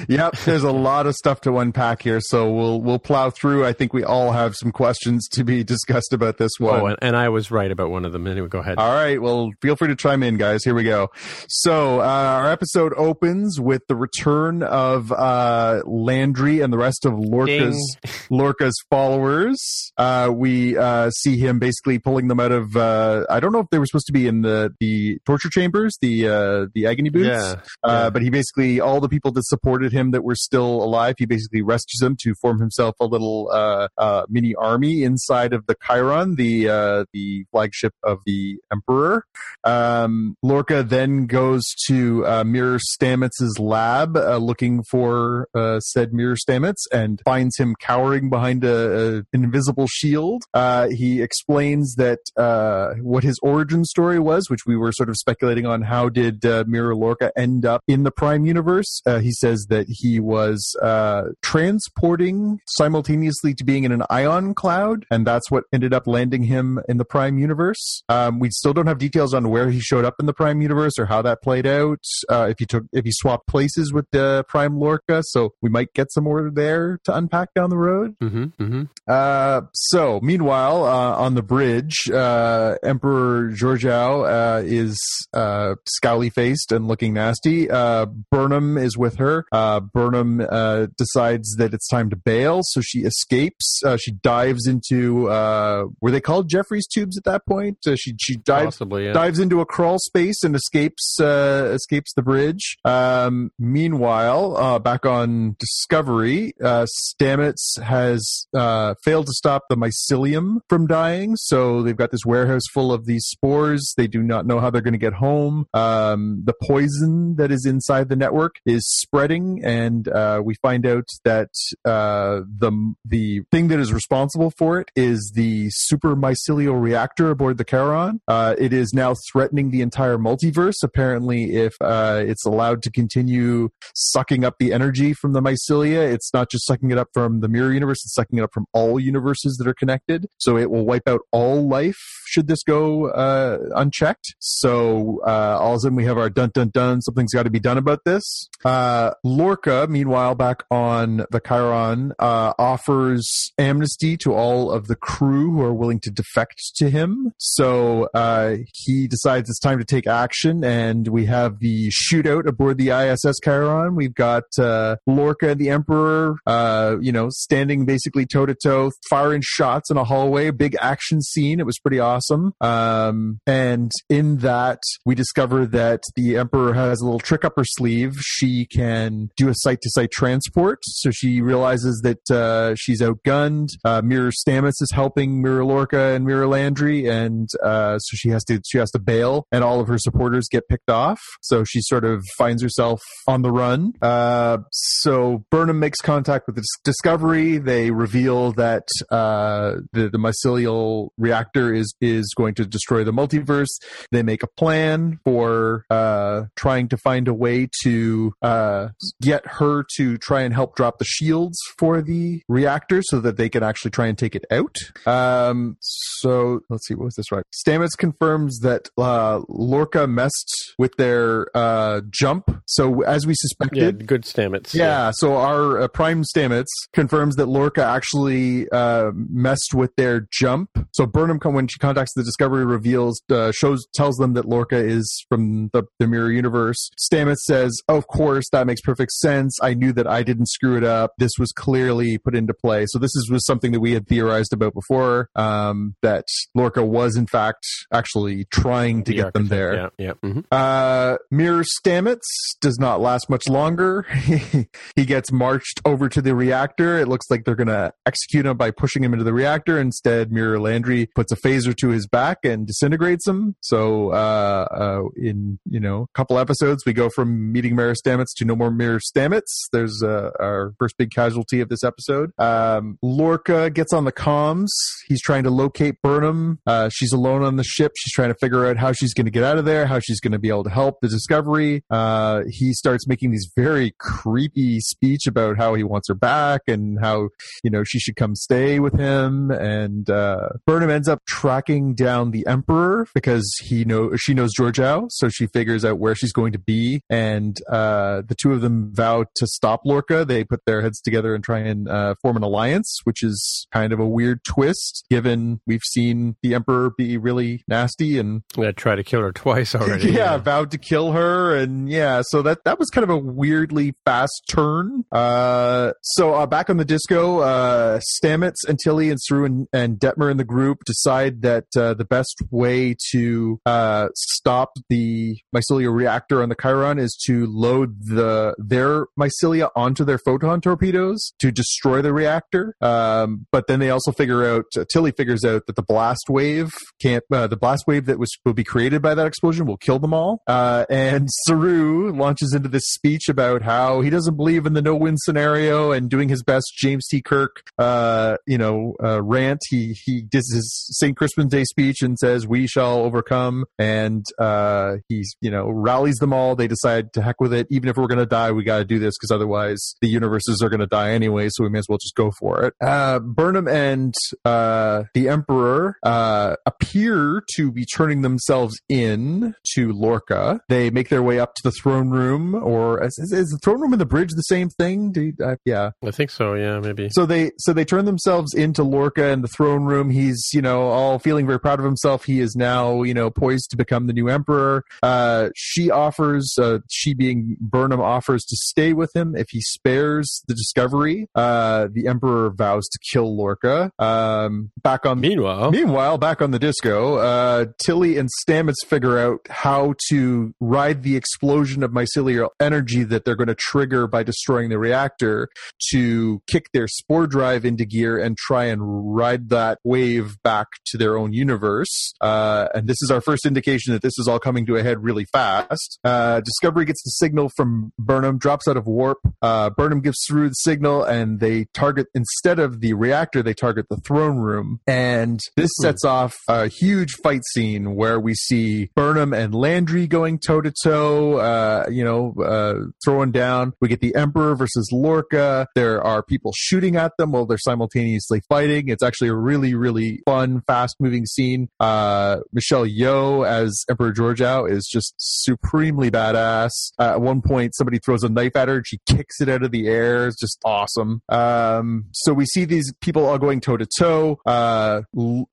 Yep, there's a lot of stuff to unpack here, so we'll we'll plow through. I think we all have some questions to be discussed about this one. oh, and, and I was right about one of them. Anyway, go ahead. All right. Well, feel free to chime in, guys. Here we go. So, uh, our episode opens with the return of uh, Landry and the rest of Lorca's Lorca's followers. Uh, we uh, see him basically pulling them out of. Uh, I don't know if they were supposed to be in the the torture chambers, the uh, the agony booths. Yeah. Uh, yeah. but he basically all the people that supported him that were still alive. He basically rescues them to form himself a little uh, uh, mini army inside of the Charon, the uh, the flagship of the Emperor. Um, Lorca then goes to uh, Mirror Stamets' lab uh, looking for uh, said Mirror Stamets and finds him cowering behind a, a an invisible shield. Uh, he explains that uh, what his origin story was, which we were sort of speculating on. How did uh, Mirror Lorca end end up in the Prime universe. Uh, he says that he was uh, transporting simultaneously to being in an ion cloud, and that's what ended up landing him in the Prime universe. Um, we still don't have details on where he showed up in the Prime universe or how that played out. Uh, if he took, if he swapped places with the Prime Lorca, so we might get some more there to unpack down the road. Mm-hmm, mm-hmm. Uh, so meanwhile, uh, on the bridge, uh, Emperor Georgiou uh, is uh, scowly faced and looking nasty. Uh, Burnham is with her. Uh, Burnham uh, decides that it's time to bail, so she escapes. Uh, she dives into uh, were they called Jefferies tubes at that point? Uh, she she dives Possibly, yeah. dives into a crawl space and escapes uh, escapes the bridge. Um, meanwhile, uh, back on Discovery, uh, Stamets has uh, failed to stop the mycelium from dying. So they've got this warehouse full of these spores. They do not know how they're going to get home. Um, the poison that is inside the network is spreading, and uh, we find out that uh, the the thing that is responsible for it is the super mycelial reactor aboard the Charon. Uh, it is now threatening the entire multiverse. Apparently, if uh, it's allowed to continue sucking up the energy from the mycelia, it's not just sucking it up from the mirror universe; it's sucking it up from all universes that are connected. So it will wipe out all life should this go uh, unchecked. So uh, all of a sudden we have our dun dun dun. Something's got to be done about this. Uh, Lorca, meanwhile, back on the Charon, uh, offers amnesty to all of the crew who are willing to defect to him. So uh, he decides it's time to take action, and we have the shootout aboard the ISS Charon. We've got uh, Lorca and the Emperor, uh, you know, standing basically toe to toe, firing shots in a hallway. Big action scene. It was pretty awesome. Um, and in that, we discover that the Emperor has little trick up her sleeve. She can do a site to site transport. So she realizes that uh, she's outgunned. Uh, Mirror Stamets is helping Mirror Lorca and Mirror Landry, and uh, so she has to she has to bail, and all of her supporters get picked off. So she sort of finds herself on the run. Uh, so Burnham makes contact with the Dis- Discovery. They reveal that uh, the the mycelial reactor is is going to destroy the multiverse. They make a plan for uh, trying to find a way to uh, get her to try and help drop the shields for the reactor so that they can actually try and take it out. Um, so let's see, what was this right? Stamets confirms that uh, Lorca messed with their uh, jump. So as we Yeah, suspected, good Stamets. yeah, so our uh, Prime Stamets confirms that Lorca actually uh, messed with their jump. So Burnham, come when she contacts the Discovery, reveals, uh, shows, tells them that Lorca is from the, the Mirror Universe. Stamets says, "Of course, that makes perfect sense. I knew that I didn't screw it up. This was clearly put into play. So this is was something that we had theorized about before. Um, that Lorca was in fact actually trying to The get them there. Yeah, yeah. mhm. Uh, Mirror Stamets does not last much longer. he gets marched over to the reactor. It looks like they're going to execute him by pushing him into the reactor. Instead, Mirror Landry puts a phaser to his back and disintegrates him. So, uh, uh, in, you know, a couple episodes, we go from meeting Mirror Stamets to no more Mirror Stamets. There's, uh, our first big casualty of this episode. Um, Lorca gets on the comms. He's trying to locate Burnham. Uh, she's alone on the ship. She's trying to figure out how she's going to get out of there, how she's going to be able to help the Discovery. Uh, he starts making these very creepy speech about how he wants her back and how you know she should come stay with him. And uh, Burnham ends up tracking down the Emperor because he know she knows Georgiou, so she figures out where she's going to be. And uh, the two of them vow to stop Lorca. They put their heads together and try and uh, form an alliance, which is kind of a weird twist given we've seen the Emperor be really nasty and I tried to kill her twice already. yeah, vowed to kill her, and yeah, so that that was kind of a weirdly fast turn. Uh, so uh, back on the disco, uh, Stamets and Tilly and Saru and, and Detmer in the group decide that uh, the best way to uh, stop the mycelia reactor on the Charon is to load the their mycelia onto their photon torpedoes to destroy the reactor. Um, but then they also figure out uh, Tilly figures out that the blast wave can't uh, the blast wave that was will be created by that explosion will kill them all. Uh, and Saru launches into this speech about how he doesn't believe in the no win scenario and doing his best James T. Kirk, uh, you know, uh, rant. He he does his St. Crispin Day speech and says, "We shall overcome," and uh, he's you know rallies them all all. They decide to heck with it. Even if we're going to die, we got to do this because otherwise the universes are going to die anyway. So we may as well just go for it. Uh, Burnham and uh, the Emperor uh, appear to be turning themselves in to Lorca. They make their way up to the throne room, or is, is the throne room and the bridge the same thing? Do you, uh, yeah, I think so. Yeah, maybe. so they so they turn themselves into Lorca in the throne room. He's you know all feeling very proud of himself. He is now you know poised to become the new emperor. Uh, she offers, uh, she being Burnham, offers to stay with him if he spares the Discovery. Uh, the emperor vows to kill Lorca. Um, back on Meanwhile, Meanwhile, back on the disco, uh, Tilly and Stamets figure out how to ride the explosion of mycelial energy that they're going to trigger by destroying the reactor to kick their spore drive into gear and try and ride that wave back to their own universe. Uh, and this is our first indication that this is all coming to a head really fast. Uh, Discovery gets the signal from Burnham, drops out of warp. Uh, Burnham gives through the signal, and they target instead of the reactor, they target the throne room. And this sets off a huge fight scene where we see Burnham and Landry going toe to toe. You know, uh, throwing down. We get the Emperor versus Lorca. There are people shooting at them while they're simultaneously fighting. It's actually a really, really fun, fast moving scene. Uh, Michelle Yeoh as Emperor Georgiou is just supremely badass. Uh, at one point, somebody throws a knife at her and she kicks it out of the air. It's just awesome. Um, so we see these people all going toe to toe. Uh,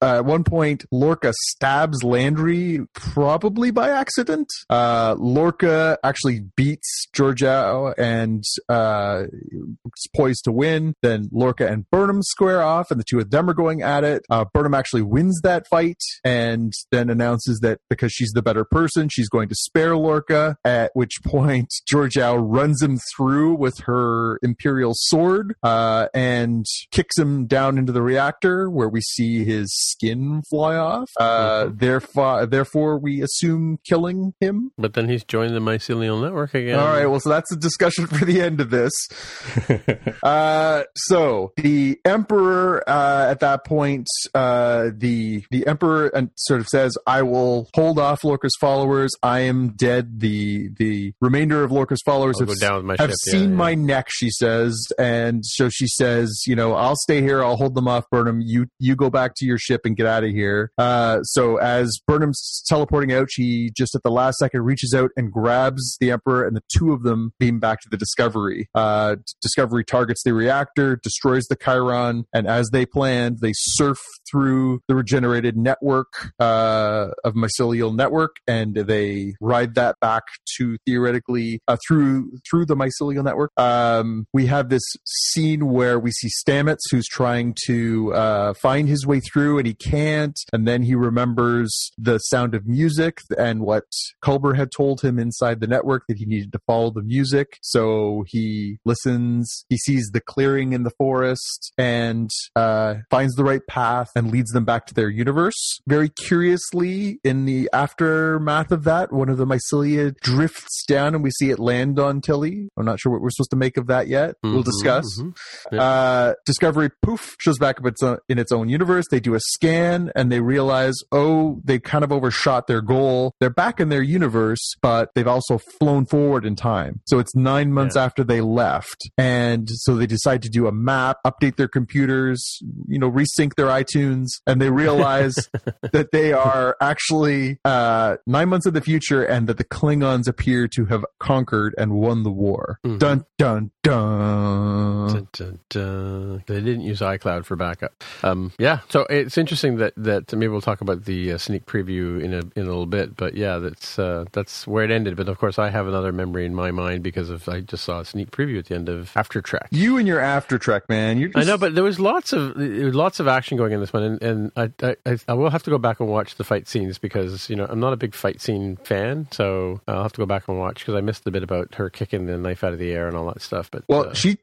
At one point, Lorca stabs Landry, probably by accident. Uh, Lorca actually beats Georgiou and uh, is poised to win. Then Lorca and Burnham square off, and the two of them are going at it. Uh, Burnham actually wins that fight and then announces that because she's the better person, she's going to spare Lorca. At which point, Georgiou runs him through with her Imperial sword uh, and kicks him down into the reactor, where we see his skin fly off. Uh, therefore, therefore, we assume killing him. but then he's joined the mycelial network again. All right, well, so that's a discussion for the end of this. uh, so the emperor uh, at that point, uh, the the emperor uh, sort of says, "I will hold off Lorca's followers. I am dead. The the remainder of Lorca's followers I'll have, down with my have ship, yeah, seen yeah. my neck." She says, and so she says, "You know, I'll stay here. I'll hold them off, Burnham. You you go back to your ship and get out of here." Uh, so as Burnham's teleporting out, she just at the last second reaches out and grabs the Emperor, and the two of them beam back to the Discovery. Uh, Discovery targets the reactor, destroys the Charon, and as they planned, they surf through the regenerated network uh, of mycelial network, and they ride that back to theoretically uh, through through the mycelial network. Um, we have this scene where we see Stamets, who's trying to uh, find his way through, and he can't, and then he remembers the sound of music and what Culber had told him inside the network that he needed to follow the music. So he listens, he sees the clearing in the forest, and uh, finds the right path and leads them back to their universe. Very curiously, in the aftermath of that, one of the mycelia drifts down, and we see it land on Tilly. I'm not sure what we're supposed to make of that yet. We'll Mhm, discuss. mhm. Yeah. Uh, Discovery poof shows back up its own, in its own universe. They do a scan and they realize, oh, they kind of overshot their goal. They're back in their universe, but they've also flown forward in time. So it's nine months Yeah. after they left, and so they decide to do a map, update their computers, you know, resync their iTunes, and they realize that they are actually uh, nine months in the future, and that the Klingons appear to have conquered and won the war. Mhm. Dun dun dun. Dun, dun, dun. They didn't use iCloud for backup. Um, yeah, so it's interesting that that maybe we'll talk about the uh, sneak preview in a in a little bit. But yeah, that's uh, that's where it ended. But of course, I have another memory in my mind because of I just saw a sneak preview at the end of After Trek. You and your after Trek, man. You're just, I know, but there was lots of was lots of action going in this one, and, and I, I I I will have to go back and watch the fight scenes because you know I'm not a big fight scene fan, so I'll have to go back and watch because I missed the bit about her kicking the knife out of the air and all that stuff. But well, uh, she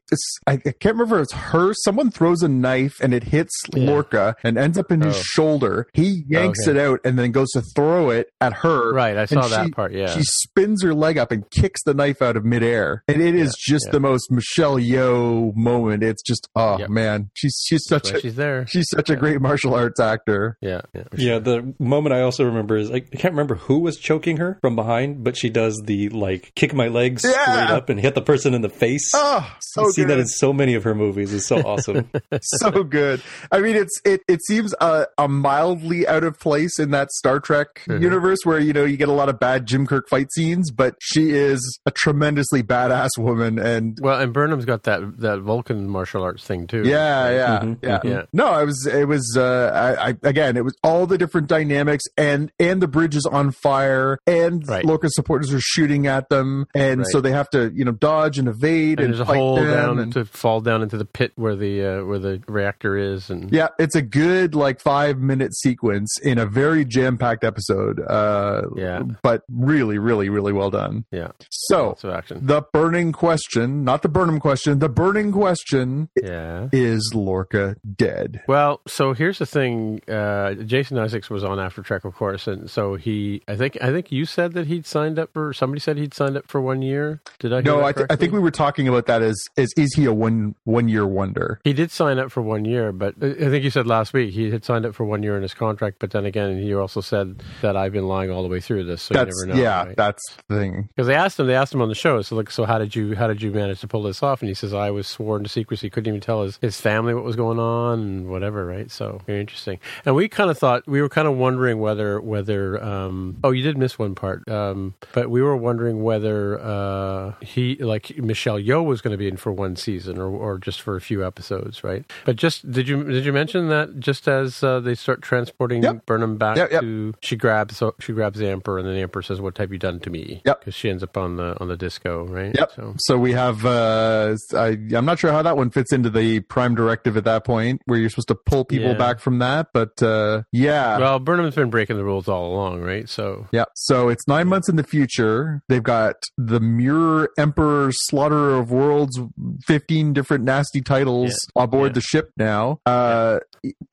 I, I can't remember if it's her. Someone throws a knife and it hits Yeah. Lorca and ends up in his Oh. shoulder. He yanks Okay. it out and then goes to throw it at her. right, I saw that she- part. Yeah, She spins her leg up and kicks the knife out of midair, and it is just yeah. the most Michelle Yeoh moment. It's just, oh Yep. man, she's she's such a she's there. she's such a great martial arts actor. Yeah, yeah. Yeah, the moment I also remember is I can't remember who was choking her from behind, but but she does the like kick my legs Yeah. straight up and hit the person in the face. Oh, so you see good. that in so many of her movies. It's so awesome. so good. I mean, it's it. It seems uh, a mildly out of place in that Star Trek Mhm. universe where you know you get a lot of bad Jim Kirk fight scenes, but she is a tremendously badass woman, and Well, and Burnham's got that that Vulcan martial arts thing too. yeah, yeah, Mhm, yeah, mhm. No, I was. It was. Uh, I, I again, it was all the different dynamics, and and the bridge is on fire, and Right. Lorca's supporters are shooting at them, and Right. so they have to you know dodge and evade And and, there's a hole them, down and- to fall down into the pit where the uh, where the reactor is, and Yeah, it's a good like five minute sequence in a very jam packed episode. Uh, Yeah. but really, really, really well done. yeah, So lots of action. the burning question, not the Burnham question, the burning question Yeah. is Lorca dead? Well, so here's the thing. Uh, Jason Isaacs was on After Trek, of course, and so he. I think. I think you said that he'd signed up for. Somebody said he'd signed up for one year. Did I? Hear No, I, th- I think we were talking about that as, as is he a one one year wonder? He did sign up for one year, but I I think you said last week he had signed up for one year in his contract. But then again, he also said that I've been lying all the way through this, so That's you never know. yeah, right? that's the thing. Because they asked him, they asked him on the show. So, like, so how did you how did you manage to pull this off? And he says, I was sworn to secrecy. Couldn't even tell his his family what was going on and whatever. Right. So very interesting. And we kind of thought we were kind of wondering whether whether um oh you did miss one part um but we were wondering whether uh he like Michelle Yeoh was going to be in for one season or or just for a few episodes. Right. But just did you did you mention that just as uh, they start transporting Yep. Burnham back Yep, yep. to she grabs so she grabs the emperor and then the emperor says what have you done to me Yep. because she ends up on the on the disco right Yep. so So we have. Uh, I, I'm not sure how that one fits into the Prime Directive at that point, where you're supposed to pull people Yeah. back from that. But uh, yeah, well burnham's been breaking the rules all along right so Yeah. So it's nine months in the future. They've got the Mirror Emperor Slaughterer of Worlds, 15 different nasty titles on board Yeah. the ship now. Uh,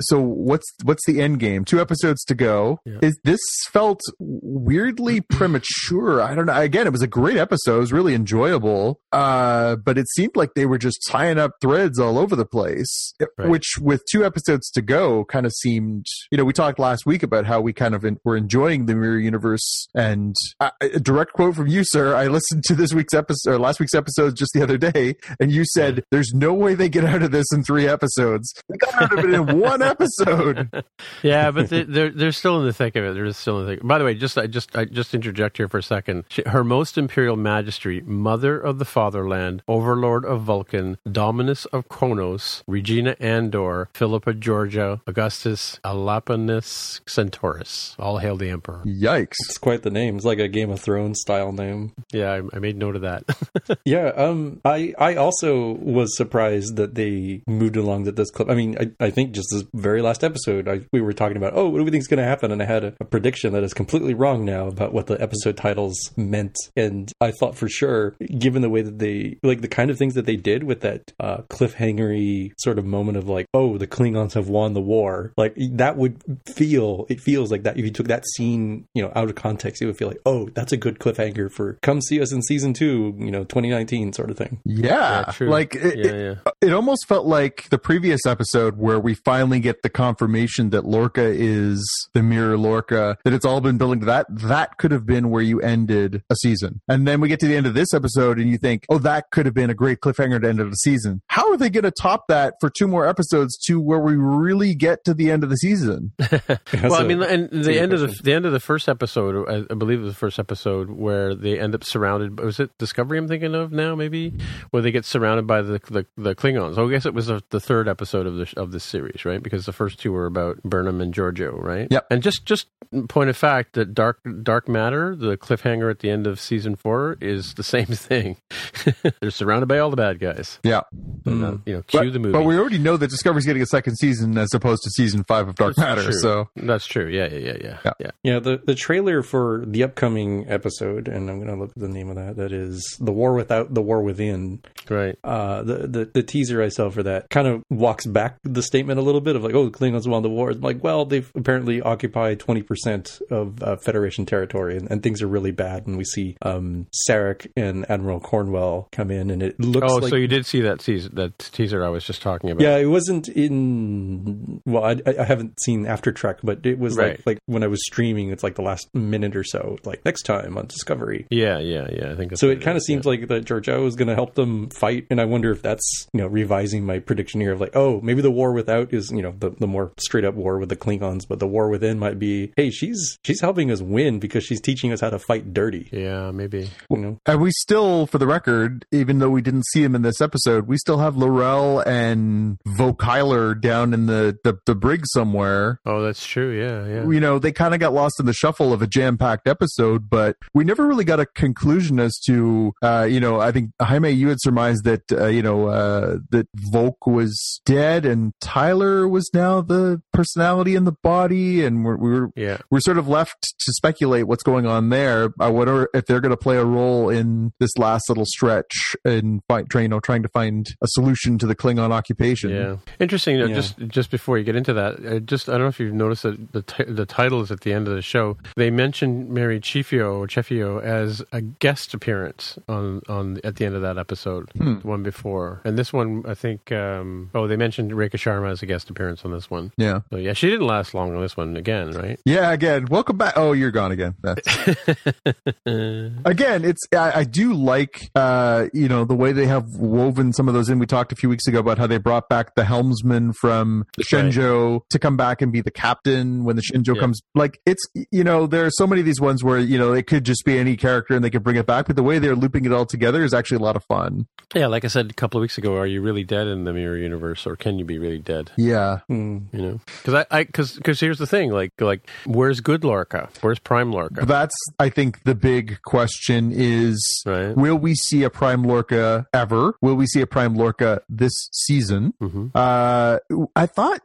so what's, what's the end game? Two episodes to go. Yeah. Is this felt weirdly premature? I don't know. Again, it was a great episode. It was really enjoyable. Uh, but it seemed like they were just tying up threads all over the place, Right. which with two episodes to go kind of seemed, you know, we talked last week about how we kind of in, were enjoying the mirror universe and uh, a direct quote from you, sir. I listened to this week's episode, or last week's episode just the other day, and you said, there's no way they get out of this in three episodes. They got out of it in one episode. yeah but they- they're they're still in the thick of it they're still in the thick by the way just i just i just interject here for a second she, her most imperial majesty mother of the fatherland overlord of vulcan dominus of kronos regina andor philippa Georgiou augustus Iaponius Centarius all hail the emperor Yikes. it's quite the name. It's like a Game of Thrones style name. yeah i, I made note of that Yeah, um, I I also was surprised that they moved along that this clip. I mean, I, I think just this very last episode, I, we were talking about, oh, what do we think's going to happen? And I had a, a prediction that is completely wrong now about what the episode titles meant. And I thought for sure, given the way that they, like the kind of things that they did with that uh, cliffhangery sort of moment of like, oh, the Klingons have won the war, like that would feel, it feels like that if you took that scene, you know, out of context, it would feel like, oh, that's a good cliffhanger for come see us in season two, you know, 2019 sort of thing. Yeah. Yeah, true. Like, it, yeah it, yeah it almost felt like the previous episode where we finally get the confirmation that Lorca is the mirror Lorca, that it's all been building to that. That could have been where you ended a season. And then we get to the end of this episode and you think, oh, that could have been a great cliffhanger to end of the season. How are they going to top that for two more episodes to where we really get to the end of the season? well, I mean, and the good end of the the end of the first episode, I, I believe it was the first episode where they end up surrounded. Was it Discovery? I'm thinking of now, maybe where they get surrounded by the the, the Klingons. Oh, I guess it was the, the third episode of this of this series, right? Because the first two were about Burnham and Georgiou, right? Yep. And just just point of fact that dark dark matter, the cliffhanger at the end of season four, is the same thing. They're surrounded by all the bad guys. Yeah. And, uh, you know, cue But, the movie. but we already know that Discovery's getting a second season as opposed to season five of Dark That's Matter. true. So that's true. Yeah, yeah, yeah, yeah, Yeah. yeah. Yeah, the, the trailer for the upcoming episode, and I'm going to look at the name of that. That is The War Without, The War Within. Right. Uh, the, the the teaser I saw for that kind of walks back the statement a little bit of like, oh, the Klingons won the war. It's like, well, they've apparently occupied 20% of uh, Federation territory, and, and things are really bad. And we see um, Sarek and Admiral Cornwell come in, and it looks like Oh, like so you did see that teaser, that teaser I was just talking about? Yeah, it wasn't in. Well, I, I haven't seen After Trek, but it was Right. like like when I was streaming. It's like the last minute or so. Like next time on Discovery. Yeah, yeah, yeah. I think that's So it kind of seems yeah. like that Georgiou is going to help them fight, and I wonder if that's you know revising my prediction here of like, oh, maybe the war without is you know the, the more straight up war with the Klingons, but the war within might be, hey, she's she's helping us win because she's teaching us how to fight dirty. Yeah, maybe. You know, And we still, for the record, even though we didn't see him in this episode, we still have L'Rell and Vokyler down in the, the, the brig somewhere. Oh, that's true. Yeah, yeah. You know, they kind of got lost in the shuffle of a jam packed episode, but we never really got a conclusion as to, uh, you know, I think Jaime, you had surmised that, uh, you know, uh, that Voq was dead and Tyler was now the personality in the body, and we're, we were yeah. we're sort of left to speculate what's going on there. I wonder if they're going to play a role in this last little stretch in fight, trying, you know, trying to find a solution to the Klingon occupation. Yeah, interesting. uh, Yeah. Just just before you get into that, uh, just I don't know if you've noticed that the t- the titles at the end of the show they mentioned Mary Chifio or Chefio as a guest appearance on on at the end of that episode, Hmm. the one before, and this one I think. Um, oh, they mentioned Rekha Sharma as a guest appearance on this one. Yeah. So yeah, she didn't last long on this one again, right? Yeah, again, welcome back. Oh, you're gone again. Again, it's I, I do like uh, you know the way they have woven some of those in. We talked a few weeks ago about how they brought back the helmsman from That's right. To come back and be the captain when the Shenzhou Yeah. comes. Like it's you know there are so many of these ones where you know it could just be any character and they could bring it back, but the way they're looping it all together is actually a lot of fun. yeah, like I said a couple of weeks ago, are you really dead in the mirror universe, or can you be really dead? Yeah. Hmm. You know, because I, I, because because here's the thing, like like where's good Lorca? Where's Prime Lorca? That's, I think, the big question is Right. will we see a Prime Lorca ever? Will we see a Prime Lorca this season? hmm Uh, I thought,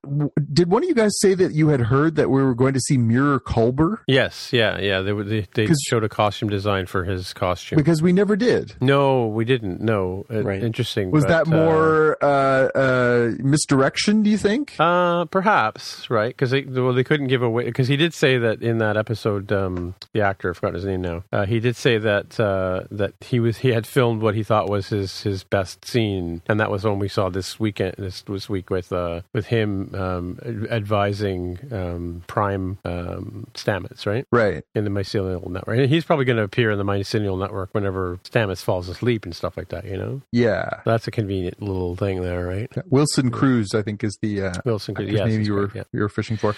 did one of you guys say that you had heard that we were going to see Mirror Culber? Yes, yeah, yeah. They were- they, they 'Cause- showed a costume design for his costume. Because we never did. no, we didn't. No, Uh, Right. interesting. Was but, that more uh, uh, misdirection, do you think? Uh, uh, perhaps right because they well they couldn't give away because he did say that in that episode. Um, the actor, I forgot his name now. Uh, he did say that uh, that he was he had filmed what he thought was his his best scene, and that was when we saw this weekend this this week with uh, with him um, advising um, Prime um, Stamets, right? Right. in the mycelial network. And he's probably going to appear in the mycelial network whenever Stamets falls asleep and stuff like that, you know? Yeah. That's a convenient little thing there, right? Wilson Cruz, I think, is the uh, Wilson Cruz, yes, name you were yeah. you were fishing for.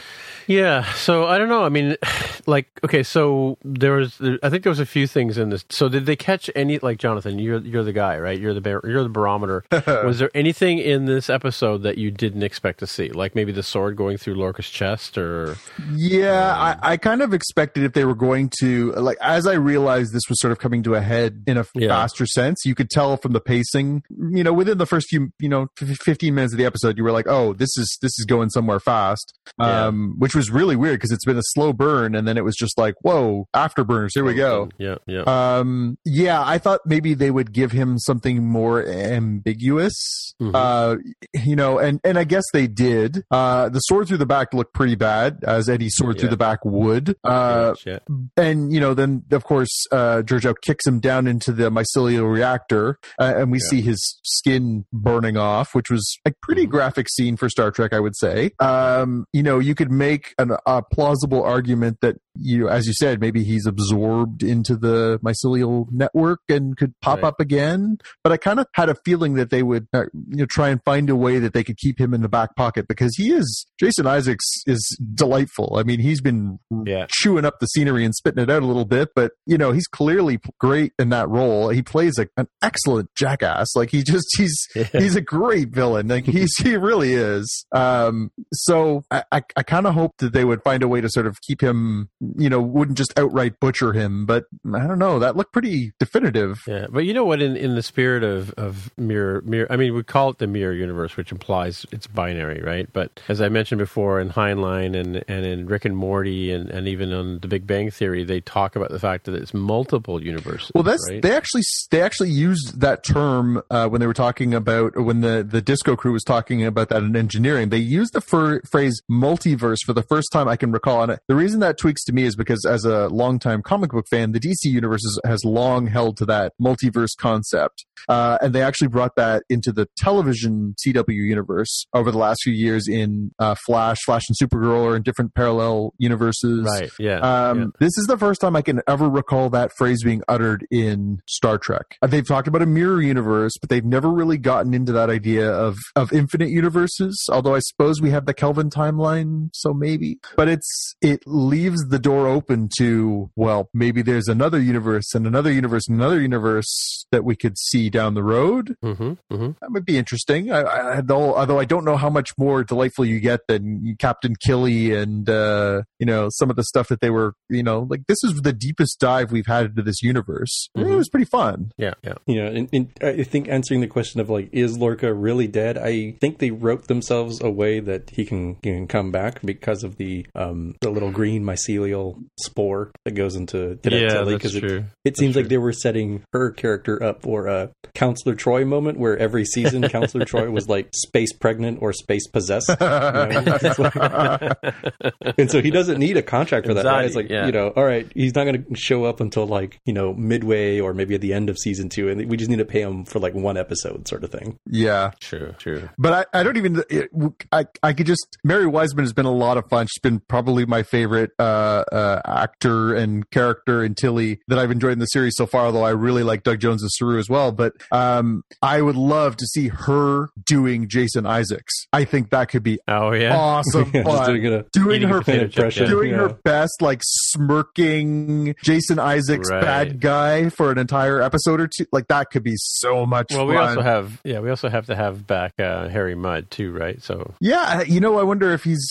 Yeah, so I don't know. I mean, like, okay, so there was, I think there was a few things in this. So did they catch any, like Jonathan? You're you're the guy, right? You're the bar- you're the barometer. was there anything in this episode that you didn't expect to see? Like maybe the sword going through Lorca's chest, or Yeah, I, I kind of expected if they were going to like as I realized this was sort of coming to a head in a Yeah. faster sense. You could tell from the pacing. You know, within the first few, you know, fifteen minutes of the episode, you were like, "Oh, this is this is going somewhere fast," Yeah. um, which was really weird because it's been a slow burn, and then it was just like, "Whoa, afterburners, here we go." Yeah, yeah. Um, yeah, I thought maybe they would give him something more ambiguous. Mhm. Uh, you know, and and I guess they did. Uh, the sword through the back looked pretty bad, as any sword through the back would. Uh, yeah. and you know, then of course, uh, Georgiou kicks him down into the mycelial reactor, uh, and we Yeah. see his skin burning off, which was a pretty Mm-hmm. graphic scene for Star Trek, I would say. Um, you know, you could make an, a plausible argument that you, know, as you said, maybe he's absorbed into the mycelial network and could pop Right. up again. But I kind of had a feeling that they would, uh, you know, try and find a way that they could keep him in the back pocket because he is Jason Isaacs is delightful. I mean, he's been Yeah. chewing up the scenery and spitting it out a little bit, but you know, he's clearly great in that role. He plays a, an excellent jackass. Like he just he's he's a great villain. Like he's he really is. Um, so I I, I kind of hoped that they would find a way to sort of keep him. You know, wouldn't just outright butcher him, but I don't know. That looked pretty definitive. Yeah, but you know what? In in the spirit of of mirror mirror, I mean, we call it the mirror universe, which implies it's binary, right? But as I mentioned before, in Heinlein and and in Rick and Morty, and and even on The Big Bang Theory, they talk about the fact that it's multiple universes. Well, that's right? they actually they actually used that term uh, when they were talking about when the the disco crew was talking about that in engineering. They used the fir- phrase multiverse for the first time I can recall, and the reason that tweaks to me is because as a longtime comic book fan, the DC universe is, has long held to that multiverse concept. Uh, and they actually brought that into the television CW universe over the last few years in uh, Flash, Flash and Supergirl, or in different parallel universes. Right. Yeah. Um, yeah. This is the first time I can ever recall that phrase being uttered in Star Trek. Uh, They've talked about a mirror universe, but they've never really gotten into that idea of of infinite universes. Although I suppose we have the Kelvin timeline, so maybe. But it's it leaves the door open to well, maybe there's another universe and another universe and another universe that we could see down the road. Mm-hmm, mm-hmm. That might be interesting. I, I, though, although I don't know how much more delightful you get than Captain Killy and uh, you know some of the stuff that they were. You know, like this is the deepest dive we've had into this universe. It Mhm. was pretty fun. Yeah. Yeah. You know, and, and I think answering the question of like, is Lorca really dead? I think they wrote themselves a way that he can he can come back because of the um the little green mycelial spore that goes into Cadet Yeah, Tilly, that's it, true. it seems true. like they were setting her character up for a Counselor Troi moment where every season Counselor Troi was like space pregnant or space possessed. you know? And so he doesn't need a contract for that. Right? It's like yeah. you know, all right, he's not going to show up until like you know midway or maybe at the end of season two, and we just need to pay him for like one episode, sort of thing. Yeah. True. True. But I, I don't even. It, I I could just. Mary Wiseman has been a lot of fun. She's been probably my favorite uh, uh, actor and character in Tilly that I've enjoyed in the series so far. Although I really like Doug Jones as Saru as well. But um, I would love to see her doing Jason Isaacs. I think that could be Oh yeah. awesome. Yeah, just fun. doing a doing her potato chip, impression. yeah. doing Yeah. her best, like smirking Jason Isaacs Right. bad guy for an entire episode or two. Like that could be so much Well, fun. we also have yeah, we also have to have back uh, Harry Mudd too, right? So Yeah, you know, I wonder if he's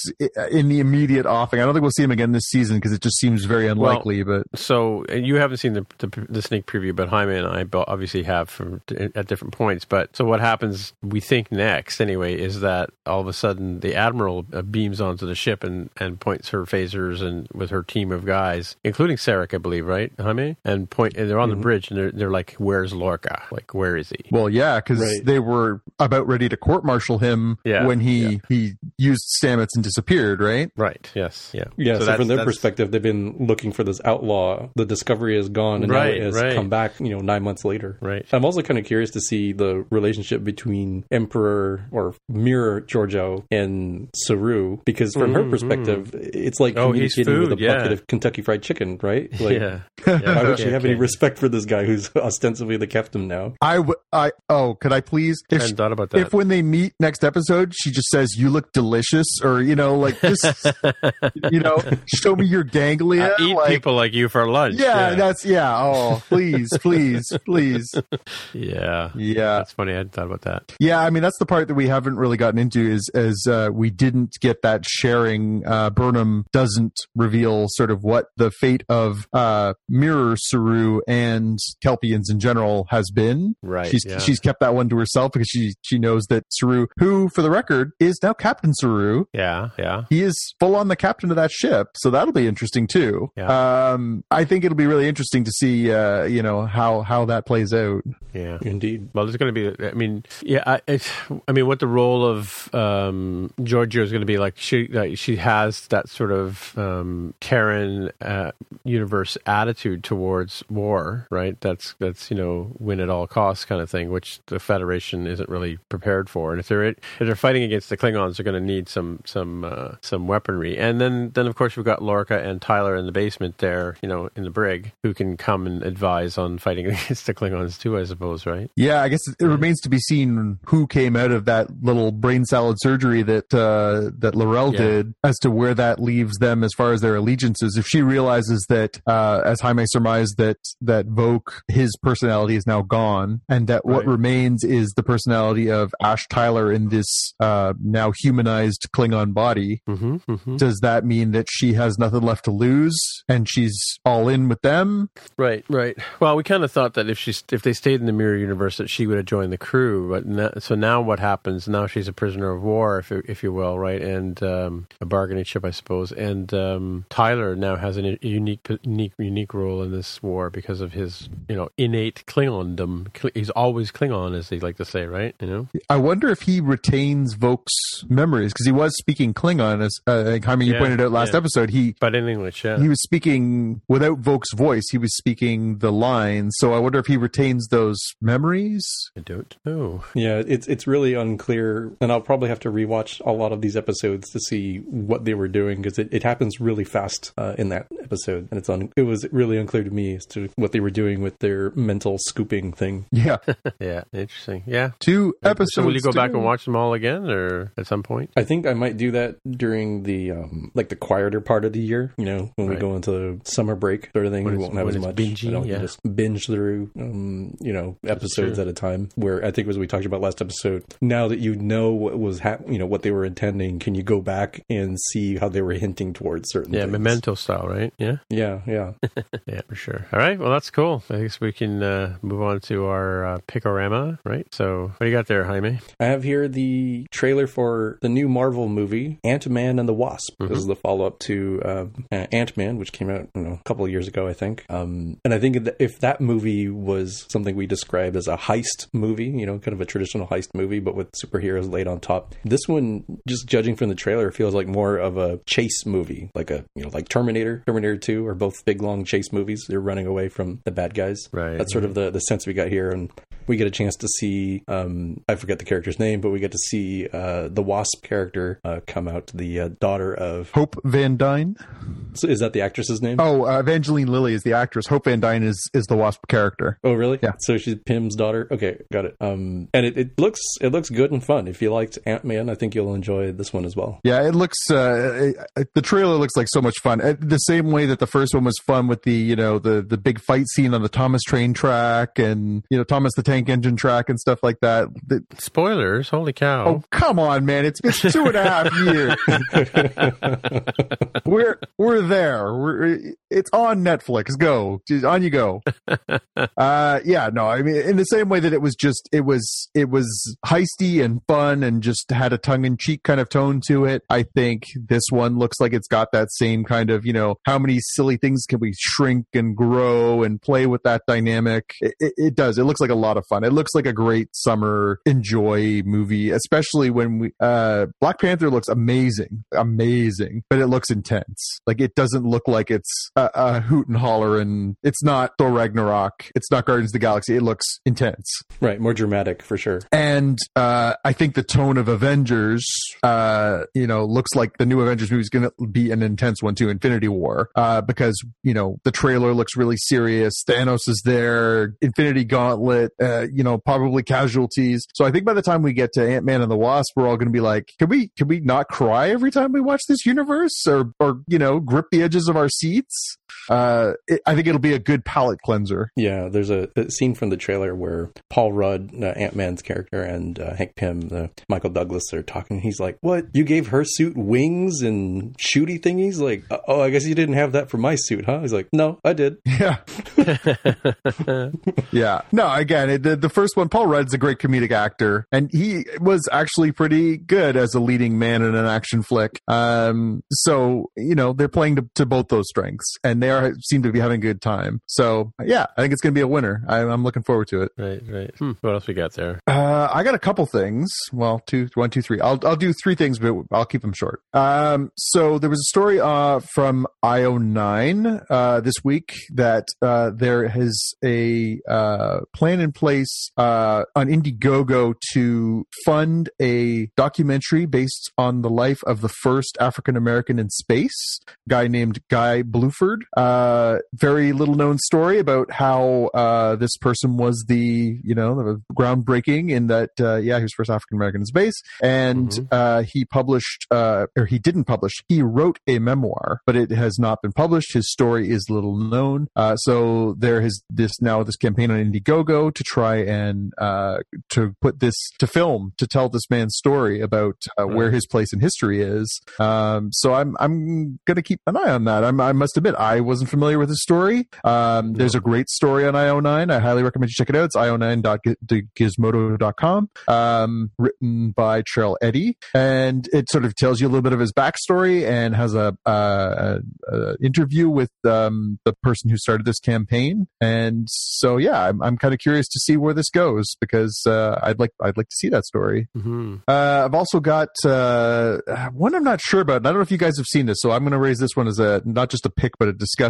in the immediate offing. I don't think we'll see him again this season because it just seems very unlikely. but so and you haven't seen the, the the sneak preview, but Jaime and I obviously have from at different points. But so what happens? We think next anyway is that all of a sudden the admiral uh, beams onto the ship and and points her phasers and with her team of guys, including Sarek, I believe, right, Jaime, and point and they're on the bridge and they're they're like, "Where's Lorca? Like, where is he?" well, yeah, because Right. they were about ready to court martial him Yeah, when he yeah. he used Stamets and disappeared. Right? Right. Yes. Yeah. Yeah, so, that's- from their that's- perspective, they've been looking for this outlaw. The discovery is gone, and Right, now it has right. come back. You know, nine months later. Right. I'm also kind of curious to see the relationship between Emperor or Mirror Georgiou and Saru, because from her Mhm, perspective, it's like Oh, he's communicating with a food, bucket yeah. of Kentucky Fried Chicken, right? Like, yeah. Why would she Okay, have any respect for this guy who's ostensibly the captain now? I w- I oh, could I please? I If hadn't thought about that. if when they meet next episode, she just says, "You look delicious," or you know, like this, you know, show me your ganglia. I eat like, people like you for lunch. Yeah, that's yeah. Oh, please, please, please. yeah. Yeah. That's funny. I hadn't thought about that. Yeah, I mean that's the part that we haven't really gotten into is as uh, we didn't get that sharing. Uh, Burnham doesn't reveal sort of what the fate of uh, Mirror Saru and Kelpiens in general has been. Right, She's yeah. she's kept that one to herself because she she knows that Saru, who for the record is now Captain Saru, Yeah. Yeah. he is full on the captain of that ship, so that'll be interesting too. Um, I think it'll be really interesting to see, uh, you know, how how that plays out. Yeah. Indeed. Well, there's going to be. I mean, yeah. I, it's, I mean, what the role of um, Georgiou is going to be like? She like, she has that sort of um, Terran uh, universe attitude towards war, right? That's that's you know win at all costs kind of thing, which the Federation isn't really prepared for. And if they're if they're fighting against the Klingons, they're going to need some some uh, some weaponry. And then then of course we've got Lorca and Tyler in the basement there, you know, in the brig, who can come and advise on fighting against the Klingons too. I suppose, right? Yeah, I guess it remains to be seen who came out of that little brain salad surgery that uh, that L'Rell Yeah. did, as to where that leaves them as far as their allegiances. If she realizes that, uh, as Jaime surmised, that that Voq, his personality is now gone, and that what remains is the personality of Ash Tyler in this uh, now humanized Klingon body. Mm-hmm, mm-hmm. Does that mean that she has nothing left to lose and she's all in with them? Right, right. Well, we kind of thought that if she's if they stayed in the mirror universe that she would have joined the crew. But now, so now what happens? Now she's a prisoner of war, if if you will, right? And um, a bargaining chip, I suppose. And um, Tyler now has a unique unique unique role in this war because of his you know innate Klingondom. He's always Klingon, as they like to say, right? You know. I wonder if he retains Voq's memories because he was speaking Klingon, as uh, I mean, you Yeah, pointed out last yeah. episode. He But in English, yeah. he was speaking without Voq's voice. He was speaking the lines. So I wonder if he retains those memories. I don't know. Yeah, it's it's really unclear, and I'll probably have to rewatch a lot of these episodes to see what they were doing because it, it happens really fast uh, in that episode, and it's un- it was really unclear to me as to what they were doing with their mental scooping thing. Yeah, Yeah, interesting. Yeah. two episodes. So will you go to back and watch them all again, or at some point? I think I might do that during the um, like the quieter part of the year. You know, when we go into the summer break sort of thing, When we won't have as much. bingey, I don't yeah. just binge through, um, you know, episodes at a time. Where I think was we talked about last episode, now that you know what was hap- you know what they were intending, can you go back and see how they were hinting towards certain? Yeah, things? memento style, right? Yeah. Yeah, yeah. Yeah, for sure. All right. Well, that's cool. I guess we can uh, move on to our uh, Picorama, right? So, what do you got there, Jaime? I have here the trailer for the new Marvel movie, Ant Man and the Wasp. This is the follow up to uh, Ant Man, which came out you know, a couple of years ago, I think. Um, and I think if that movie was something we described as a heist movie, you know, kind of a traditional heist movie, but with superheroes laid on top, this one, just judging from the trailer, feels like more of a chase movie, like a you know, like Terminator, Terminator Two, are both big long chase movies. They're running away from the bad guys. Right. That's sort of the the sense we got here, and we get a chance to see um, I forget the character's name, but we get to see uh, the Wasp character uh, come out, the uh, daughter of. Hope Van Dyne. So is that the actress's name? Oh, uh, Evangeline Lilly is the actress. Hope Van Dyne is is the Wasp character. Oh, really? Yeah. So she's Pym's daughter. Okay, got it. Um, and it, it looks it looks good and fun. If you liked Ant Man, I think you'll enjoy this one as well. Yeah, it looks. Uh, it, the trailer looks like so much fun. Uh, The same way that the first one was fun with the you know the the big fight scene on the Thomas train track and you know Thomas the Tank Engine track and stuff like that. The- Spoilers. Holy cow. oh come on, man! It's been two and a half years. we're we're there. We're it's on Netflix. Go Just on you go. uh, yeah, no, I mean in the same way that it was just it was it was heisty and fun and just had a tongue in cheek kind of tone to it. I think this one looks like it's got that same kind of you know how many silly things can we shrink and grow and play with that dynamic. It, it, it does. It looks like a lot of fun. It looks like a great summer enjoy movie, especially when we uh Black Panther looks amazing, amazing, but it looks intense. Like it doesn't look like it's a, a hoot and holler and it's not Thor Ragnarok. It's not Guardians of the Galaxy. It looks intense. Right, more dramatic for sure. And uh, I think the tone of Avengers, uh, you know, looks like the new Avengers movie is going to be an intense one too, Infinity War, uh, because you know the trailer looks really serious. Thanos is there, Infinity Gauntlet, uh, you know, probably casualties. So I think by the time we get to Ant Man and the Wasp, we're all going to be like, can we can we not cry every time we watch this universe, or or you know, grip the edges of our seats? Uh, it, I think it'll be a good palate cleanser. Yeah, there's a, a scene from the trailer where Paul Rudd, uh, Ant Man's character, and uh, Hank Pym, the Michael Douglas, are talking. He's like, "What? You gave her suit wings and shooty thingies? Like, uh, oh, I guess you didn't have that for my suit, huh?" He's like, "No, I did." Yeah. yeah. No, again, it, the, the first one, Paul Rudd's a great comedic actor, and he was actually pretty good as a leading man in an action flick. Um, so, you know, they're playing to, to both those strengths, and they are seem to be having a good time. So, yeah, I think it's going to be a winner. I, I'm looking forward to it. Right, right. Hmm. What else we got there? Uh, I got a couple things. Well, two, one, two, three. I'll I'll do three things, but I'll keep them short. Um, so there was a story uh from IO9 uh this week that uh there is a uh plan in place uh on Indiegogo to fund a documentary based on the life of the first African American in space, guy named Guy Bluford. Uh, very little known story about how uh this person was the you know the groundbreaking in that uh, yeah he was first African American in space. And Mhm. uh, he published uh, or he didn't publish he wrote a memoir but it has not been published. His story is little known. Uh, so there is this now this campaign on Indiegogo to try and uh, to put this to film to tell this man's story about uh, where his place in history is. Um, so I'm I'm gonna keep an eye on that. I'm, I must admit I was wasn't familiar with the story. Um, there's a great story on IO9. I highly recommend you check it out. It's io9.gizmodo.com, um, written by Trail Eddy, and it sort of tells you a little bit of his backstory and has a, a, a interview with um, the person who started this campaign. And so, yeah, I'm, I'm kind of curious to see where this goes because uh, I'd like I'd like to see that story. Mm-hmm. Uh, I've also got uh, one I'm not sure about. and I don't know if you guys have seen this, so I'm going to raise this one as a not just a pick but a discussion.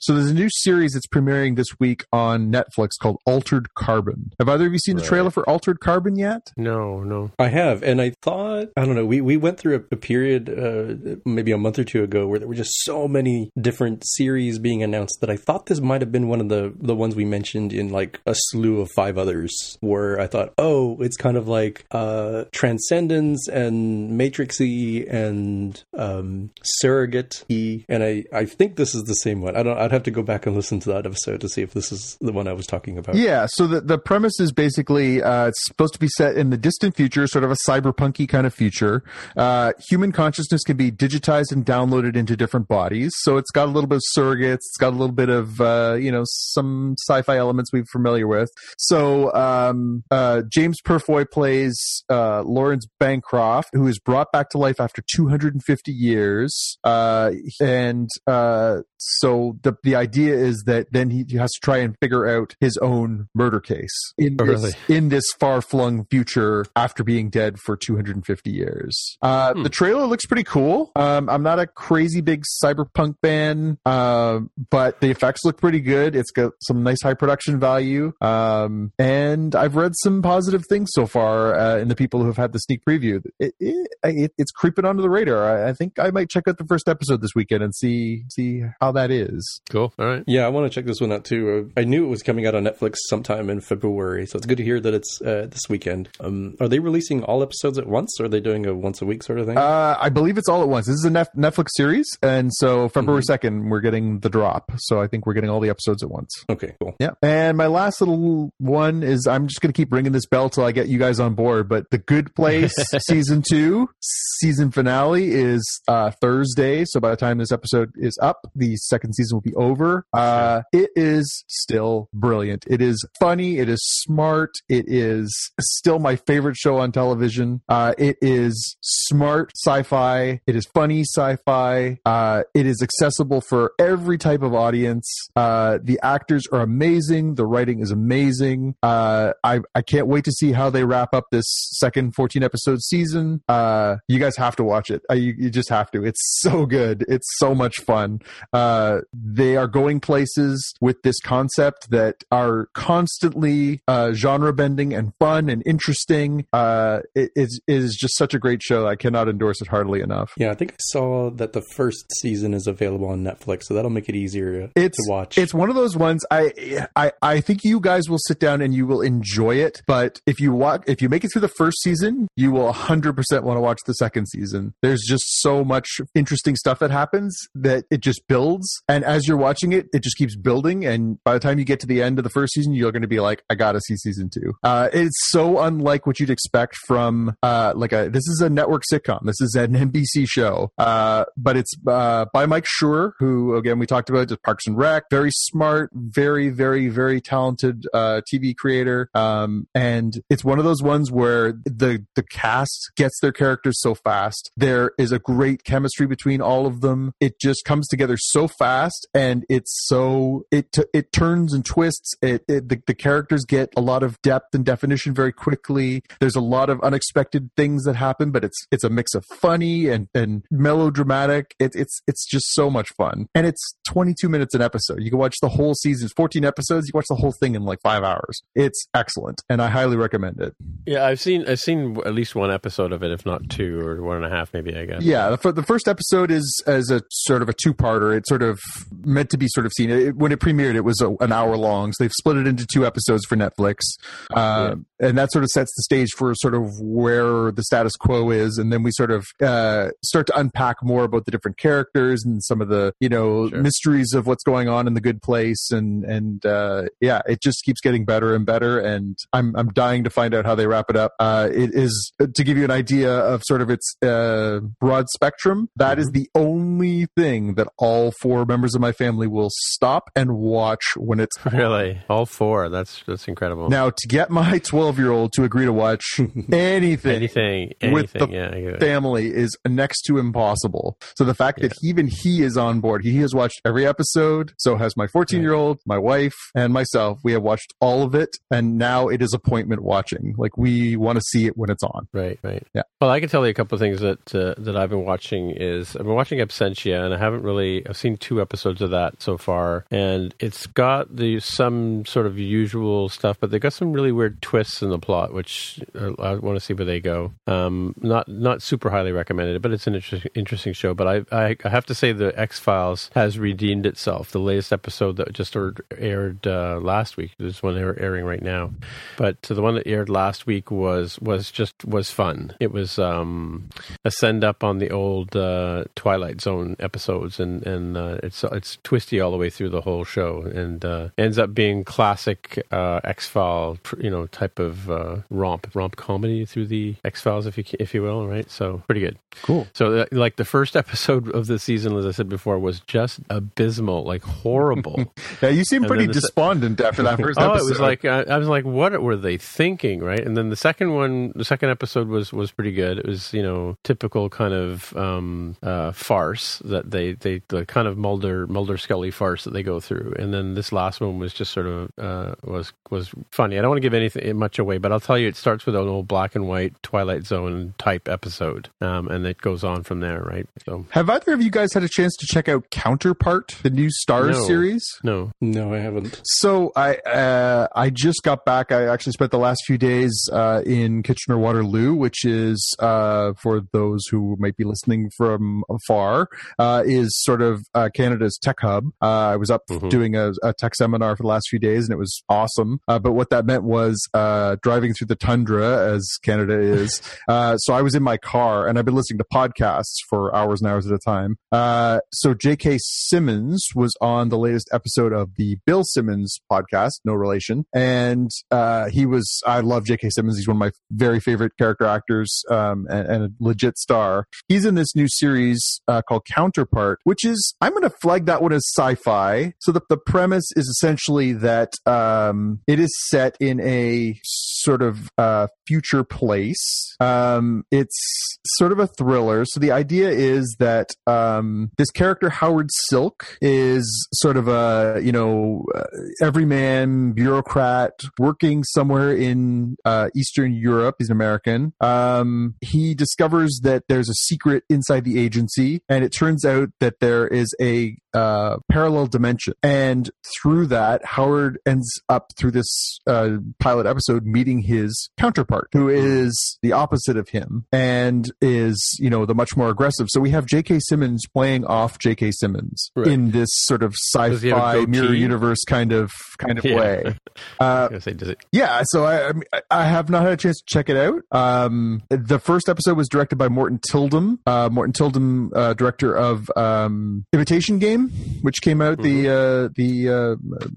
So there's a new series that's premiering this week on Netflix called Altered Carbon. Have either of you seen the trailer for Altered Carbon yet? No, no. I have, and I thought I don't know. We we went through a, a period, uh, maybe a month or two ago, where there were just so many different series being announced that I thought this might have been one of the the ones we mentioned in like a slew of five others. Where I thought, oh, it's kind of like uh, Transcendence and Matrixy and um, Surrogate E, and I I think this is the same one. I don't. I'd have to go back and listen to that episode to see if this is the one I was talking about. Yeah, so the, the premise is basically uh, it's supposed to be set in the distant future, sort of a cyberpunky kind of future. Uh, human consciousness can be digitized and downloaded into different bodies. So it's got a little bit of surrogates, it's got a little bit of, uh, you know, some sci fi elements we're familiar with. So um, uh, James Purefoy plays uh, Laurens Bancroft, who is brought back to life after 250 years. Uh, and uh, so the, the idea is that then he, he has to try and figure out his own murder case in Oh, this, really? in this far flung future after being dead for 250 years. Uh, Hmm. The trailer looks pretty cool. Um, I'm not a crazy big cyberpunk fan, um, but the effects look pretty good. It's got some nice high production value. Um, and I've read some positive things so far uh, in the people who have had the sneak preview. It, it, it, it's creeping onto the radar. I, I think I might check out the first episode this weekend and see see how that is. Cool. All right. Yeah, I want to check this one out too. Uh, I knew it was coming out on Netflix sometime in February, so it's good to hear that it's uh, this weekend. Um, are they releasing all episodes at once, or are they doing a once a week sort of thing? Uh, I believe it's all at once. This is a Nef- Netflix series, and so February Mm-hmm. 2nd, we're getting the drop. So I think we're getting all the episodes at once. okay, cool. Yeah. And my last little one is I'm just going to keep ringing this bell till I get you guys on board. But The Good Place season two, season finale is uh, Thursday. So by the time this episode is up, the second season will be over. Uh, it is still brilliant. It is funny. It is smart. It is still my favorite show on television. Uh, it is smart sci fi. It is funny sci fi. Uh, it is accessible for every type of audience. Uh, the actors are amazing. The writing is amazing. Uh, I, I can't wait to see how they wrap up this second 14 episode season. Uh, you guys have to watch it. Uh, you, you just have to. It's so good. It's so much fun. Uh, they are going places with this concept that are constantly uh, genre bending and fun and interesting. Uh, it is it is just such a great show. I cannot endorse it heartily enough. Yeah, I think I saw that the first season is available on Netflix, so that'll make it easier It's to watch. It's one of those ones. I I I think you guys will sit down and you will enjoy it. But if you watch, if you make it through the first season, you will 100 percent want to watch the second season. There's just so much interesting stuff that happens that it just builds, and as you're watching it, it just keeps building. And by the time you get to the end of the first season, you're going to be like, I gotta see season two. Uh, it's so unlike what you'd expect from uh, like a. This is a network sitcom. This is an NBC show, uh, but it's uh, by Mike Schur, who again we talked about just Parks and Rec. Very smart, very very very talented uh, TV creator, um, and it's one of those ones where the the cast gets their characters so fast. There is a great chemistry between all of them. It just comes together so fast, and it's so it t- it turns and twists. It, it the, the characters get a lot of depth and definition very quickly. There's a lot of unexpected things that happen, but it's it's a mix of funny and and melodramatic. It, it's it's just so much fun, and it's 22 minutes an episode. You can watch the whole season, 14 episodes. You watch the whole thing in like five hours. It's excellent, and I highly recommend it. Yeah, I've seen I've seen at least one episode of it, if not two or one and a half, maybe. I guess. Yeah, the, the first episode is as a sort of a two-parter. It's sort of meant to be sort of seen. It, when it premiered, it was a, an hour long, so they've split it into two episodes for Netflix. Uh, and that sort of sets the stage for sort of where the status quo is, and then we sort of uh, start to unpack more about the different characters and some of the you know Sure. mysteries of what's going on in the good place, and and uh, yeah, it just keeps getting better and better, and I'm I'm dying to find out how they wrap it up. Uh, it is to give you an idea of sort of its uh, broad spectrum. That is the only thing that all four members of my family will stop and watch when it's. Really, all four. That's that's incredible. Now, to get my 12 year old to agree to watch anything, anything, with anything. the yeah, I get it. family is next to impossible. So the fact that even he is on board, he has watched every episode. So has my 14 year old, my wife, and myself. We have watched all of it, and now it is appointment watching. Like we want to see it when it's on. Right, right. Yeah. Well, I can tell you a couple of things that uh, that I've been watching. Is I've been watching Absentia, and I haven't really. I've seen two episodes of that so far, and it's got the some sort of usual stuff, but they got some really weird twists in the plot, which uh, I want to see where they go. Um, not not super highly recommended, but it's an interesting show. But I I, I have to say the X Files has redeemed itself. The latest episode that just aired, uh, last week is one airing right now, but the one that aired last week was was just was fun. It was um, a send up on the old uh, Twilight Zone episodes, and and uh, it's it's twisty all the way through the whole show, and uh, ends up being classic uh, X File, you know, type of uh, romp romp comedy through the X Files, if you if you will, right? So pretty good. Cool. So, uh, like the first episode of the season, as I said before, was just abysmal, like horrible. Yeah, you seem And pretty then the se- despondent after that first oh, episode. it was like I, I was like, what were they thinking, right? And then the second one, the second episode was was pretty good. It was you know typical kind of um, uh, farce that they they the kind of Mulder Mulder Scully farce that they go through. And then this last one was just sort of uh, was was funny. I don't want to give anything much away, but I'll tell you, it starts with an old black and white Twilight Zone type episode, um, and it goes on from there, right? So Have either of you guys had a chance to check out Counterpart, the new Starz No. series? no, No, I haven't. So I uh, I just got back. I actually spent the last few days uh, in Kitchener Waterloo, which is uh, for those who might be listening from afar, uh, is sort of uh, Canada's tech hub. Uh, I was up Mhm. doing a, a tech seminar for the last few days, and it was awesome. Uh, but what that meant was uh, driving through the tundra, as Canada is. uh, so I was in my car, and I've been listening to podcasts for hours and hours at a time. Uh, so J.K. Simmons was on the latest episode of the Bill Simmons podcast, no relation, and uh, he was. I love J.K. Simmons. He's one of my very favorite character actors um, and, and a legit star. He's in this new series uh, called Counterpart, which is I'm going to flag that one as sci-fi. So the the premise is essentially that um, it is set in a sort of uh, future place. Um, it's sort of a thriller. So the idea is that um, this character Howard Silk is sort of a you know uh, everyman bureaucrat working somewhere in uh, Eastern Europe. He's an American. Um, he discovers that there's a secret inside the agency, and it turns out that there is a uh, parallel dimension. And through that, Howard ends up through this uh, pilot episode meeting his counterpart, who is the opposite of him and is, you know, the much more aggressive. So we have J.K. Simmons playing off J.K. Simmons Right. in this sort of Does he have a sci-fi mirror universe kind of kind of Yeah. way. Uh, say, does it? yeah, so I, I have not had a chance to check it out. Um, the first episode was directed by Morten Tyldum. Uh, Morten Tyldum, uh, director of um, Imitation Game, which came out the uh, the uh,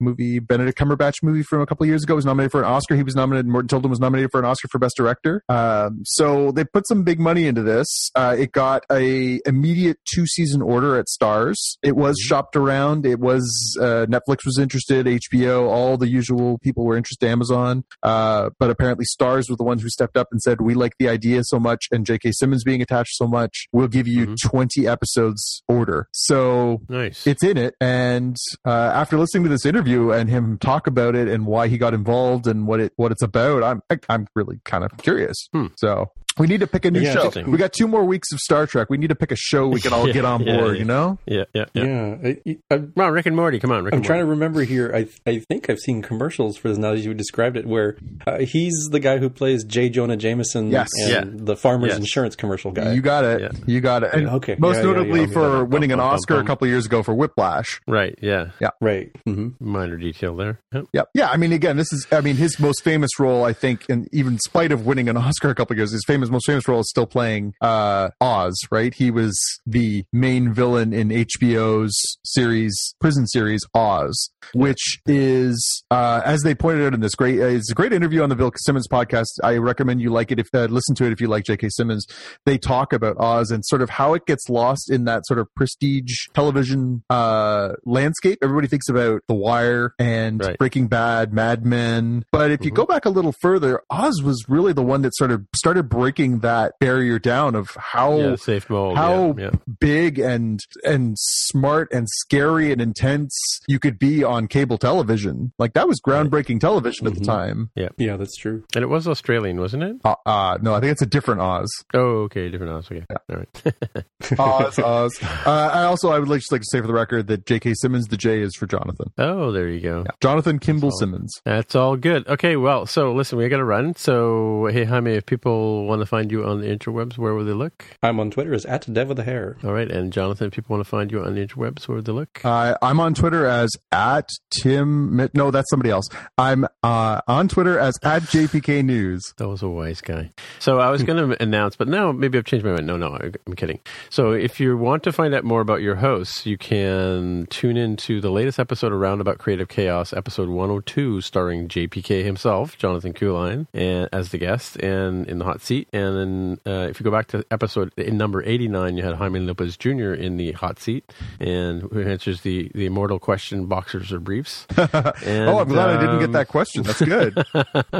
movie Benedict Cumberbatch movie from a couple of years ago. Was nominated for an Oscar. He was nominated. Morten Tyldum was nominated for an Oscar for Best Director. Um, so they put some big money into this. Uh, it got a immediate two season order at Starz. It was shopped around. It was uh, Netflix was interested, HBO, all the usual people were interested. Amazon, uh, but apparently Starz were the ones who stepped up and said, "We like the idea so much, and J.K. Simmons being attached so much, we'll give you Mhm. 20 episodes order." So Nice. it's in it and uh, after listening to this interview and him talk about it and why he got involved and what it what it's about i'm I, i'm really kind of curious Hmm. so We need to pick a new Yeah, show. We got two more weeks of Star Trek. We need to pick a show we can all Yeah, get on board. yeah. You know? Yeah, yeah, yeah. Yeah, I, I, Come on, Rick and Morty. Come on, Rick I'm and trying to remember here. I I think I've seen commercials for this now that you described it, where uh, he's the guy who plays J. Jonah Jameson Yes. and Yeah. the Farmers Yes. Insurance commercial guy. You got it. Yeah. You got it. And Okay. Most Yeah, yeah, notably yeah. for winning an Bum, bum, Oscar bum. a couple years ago for Whiplash. Right, yeah. Yeah. right. hmm Minor detail there. Yep. Yeah, yeah. I mean, again, this is. I mean, his most famous role, I think, and even in spite of winning an Oscar a couple of years, his famous, most famous role is still playing uh, Oz. Right? He was the main villain in HBO's series, prison series Oz, which is, uh, as they pointed out in this great, uh, it's a great interview on the Bill Simmons podcast. I recommend you like it if uh, listen to it if you like J.K. Simmons. They talk about Oz and sort of how it gets lost in that sort of prestige television uh, landscape. Everybody thinks about The Wire and Right. Breaking Bad, Mad Men. But if you Mhm. go back a little further, Oz was really the one that sort of started breaking that barrier down of how yeah, safe mold. how yeah, yeah. big and and smart and scary and intense you could be on cable television. Like that was groundbreaking television at the Mhm. time. Yeah, yeah, that's true. And it was Australian, wasn't it? Uh, uh no, I think it's a different Oz. Oh, okay, different Oz. Okay, all right. Oz, Oz. Uh, I also I would like just like to say for the record that J.K. Simmons, the J is for Jonathan. oh, there you go. Yeah. Jonathan Kimball Solid. Simmons. That's all good. Okay, well, so listen, we got to run. So, hey, Jaime, if people want to find you on the interwebs, where will they look? I'm on Twitter as at Dev with a hair. All right, and Jonathan, if people want to find you on the interwebs, where would they look? Uh, I'm on Twitter as at Tim. No, that's somebody else. I'm uh, on Twitter as at JPK News. That was a wise guy. So I was going to announce, but now maybe I've changed my mind. No, no, I- I'm kidding. So if you want to find out more about your hosts, you can tune into the latest episode of Roundabout Creative Chaos, episode 102, starring JPK himself, Jonathan Kuline, and as the guest and in the hot seat. And then uh, if you go back to episode in number 89, you had Jaime Lopez Jr. in the hot seat, and who answers the the immortal question: boxers or briefs? And, oh, I'm glad I didn't get um, that question. That's good.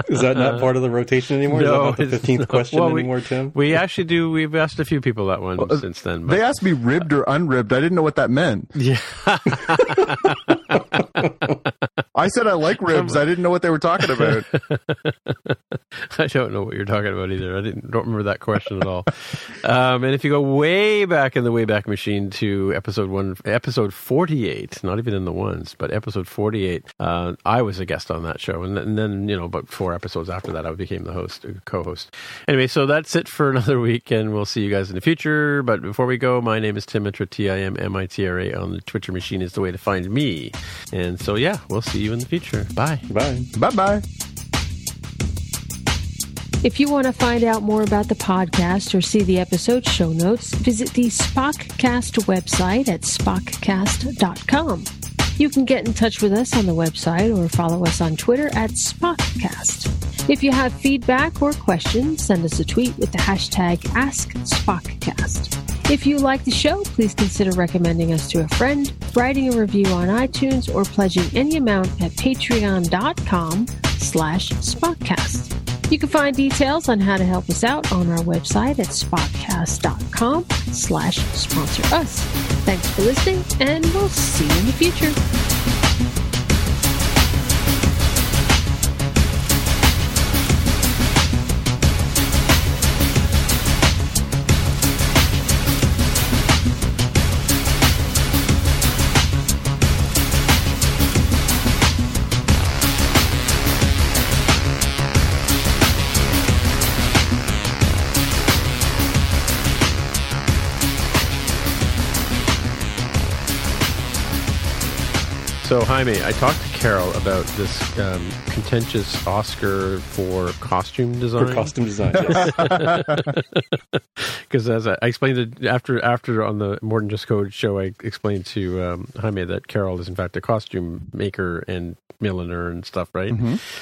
Is that not part of the rotation anymore? Is that not the fifteenth no. question Well, we- anymore, Tim? We actually do. We've asked a few people that one Well, uh, since then. But they asked me ribbed or unribbed. I didn't know what that meant. yeah, I said I like ribs. I didn't know what they were talking about. I don't know what you're talking about either. I didn't don't remember that question at all. Um, and if you go way back in the Wayback Machine to episode one, episode 48, not even in the ones, but episode 48, uh, I was a guest on that show, and, then- and then you know, about four episodes after that, I became the host, uh, co-host. Anyway, so that's it for another week, and we'll see you guys in the future. But before we go, my name is Tim Mitra, T I M M I T R A. On the Twitter machine is the way to find me. And so yeah, we'll see you in the future. Bye. Bye. bye bye. If you want to find out more about the podcast or see the episode show notes, visit the Spockcast website at spockcast.com. You can get in touch with us on the website or follow us on Twitter at Spockcast. If you have feedback or questions, send us a tweet with the hashtag AskSpockcast. If you like the show, please consider recommending us to a friend, writing a review on iTunes, or pledging any amount at patreon.com slash Spockcast. You can find details on how to help us out on our website at spockcast.com slash sponsor us. Thanks for listening, and we'll see you in the future. So, Jaime, I talked Carol about this um, contentious Oscar for costume design. For costume design, yes. Because as I, I explained it after after on the More Than Just Code show, I explained to um, Jaime that Carol is in fact a costume maker and milliner and stuff, right?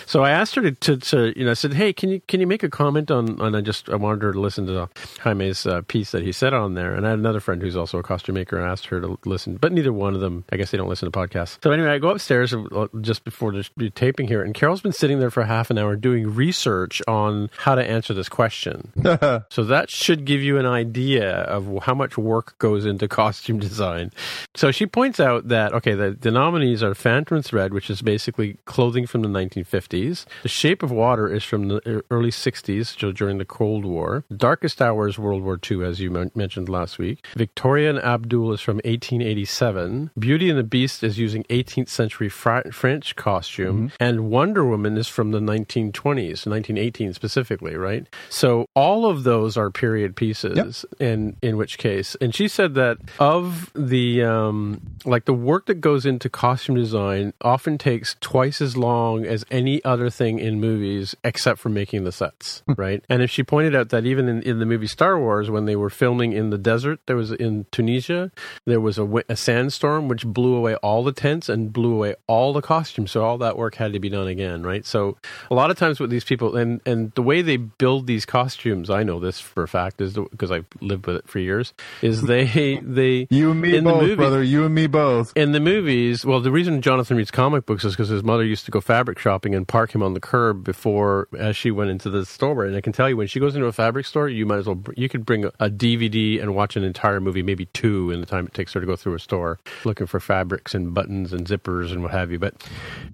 So I asked her to, to, to, you know, I said, hey, can you can you make a comment on? on I just I wanted her to listen to Jaime's uh, piece that he said on there, and I had another friend who's also a costume maker, and I asked her to listen, but neither one of them, I guess they don't listen to podcasts. So anyway, I go upstairs, and just before the taping here, and Carol's been sitting there for half an hour doing research on how to answer this question. so that should give you an idea of how much work goes into costume design. So she points out that okay, the, the nominees are Phantom Thread, which is basically clothing from the 1950s. The Shape of Water is from the early 60s, so during the Cold War. Darkest Hour is World War II, as you mentioned last week. Victoria and Abdul is from 1887. Beauty and the Beast is using 18th century Fra- French costume, mm-hmm. and Wonder Woman is from the 1920s, 1918 specifically, right? So all of those are period pieces. Yep. In in which case, and she said that of the um, like the work that goes into costume design often takes twice as long as any other thing in movies, except for making the sets, right? And if she pointed out that even in, in the movie Star Wars, when they were filming in the desert, there was in Tunisia, there was a, a sandstorm which blew away all the tents and blew away all the costumes. So all that work had to be done again, right? So a lot of times with these people, and and the way they build these costumes, I know this for a fact, is because I've lived with it for years. Is they they you and me both, movie, brother, you and me both. In the movies, well, the reason Jonathan reads comic books is because his mother used to go fabric shopping and park him on the curb before as she went into the store. And I can tell you, when she goes into a fabric store, you might as well you could bring a, a DVD and watch an entire movie, maybe two, in the time it takes her to go through a store looking for fabrics and buttons and zippers and what have you. But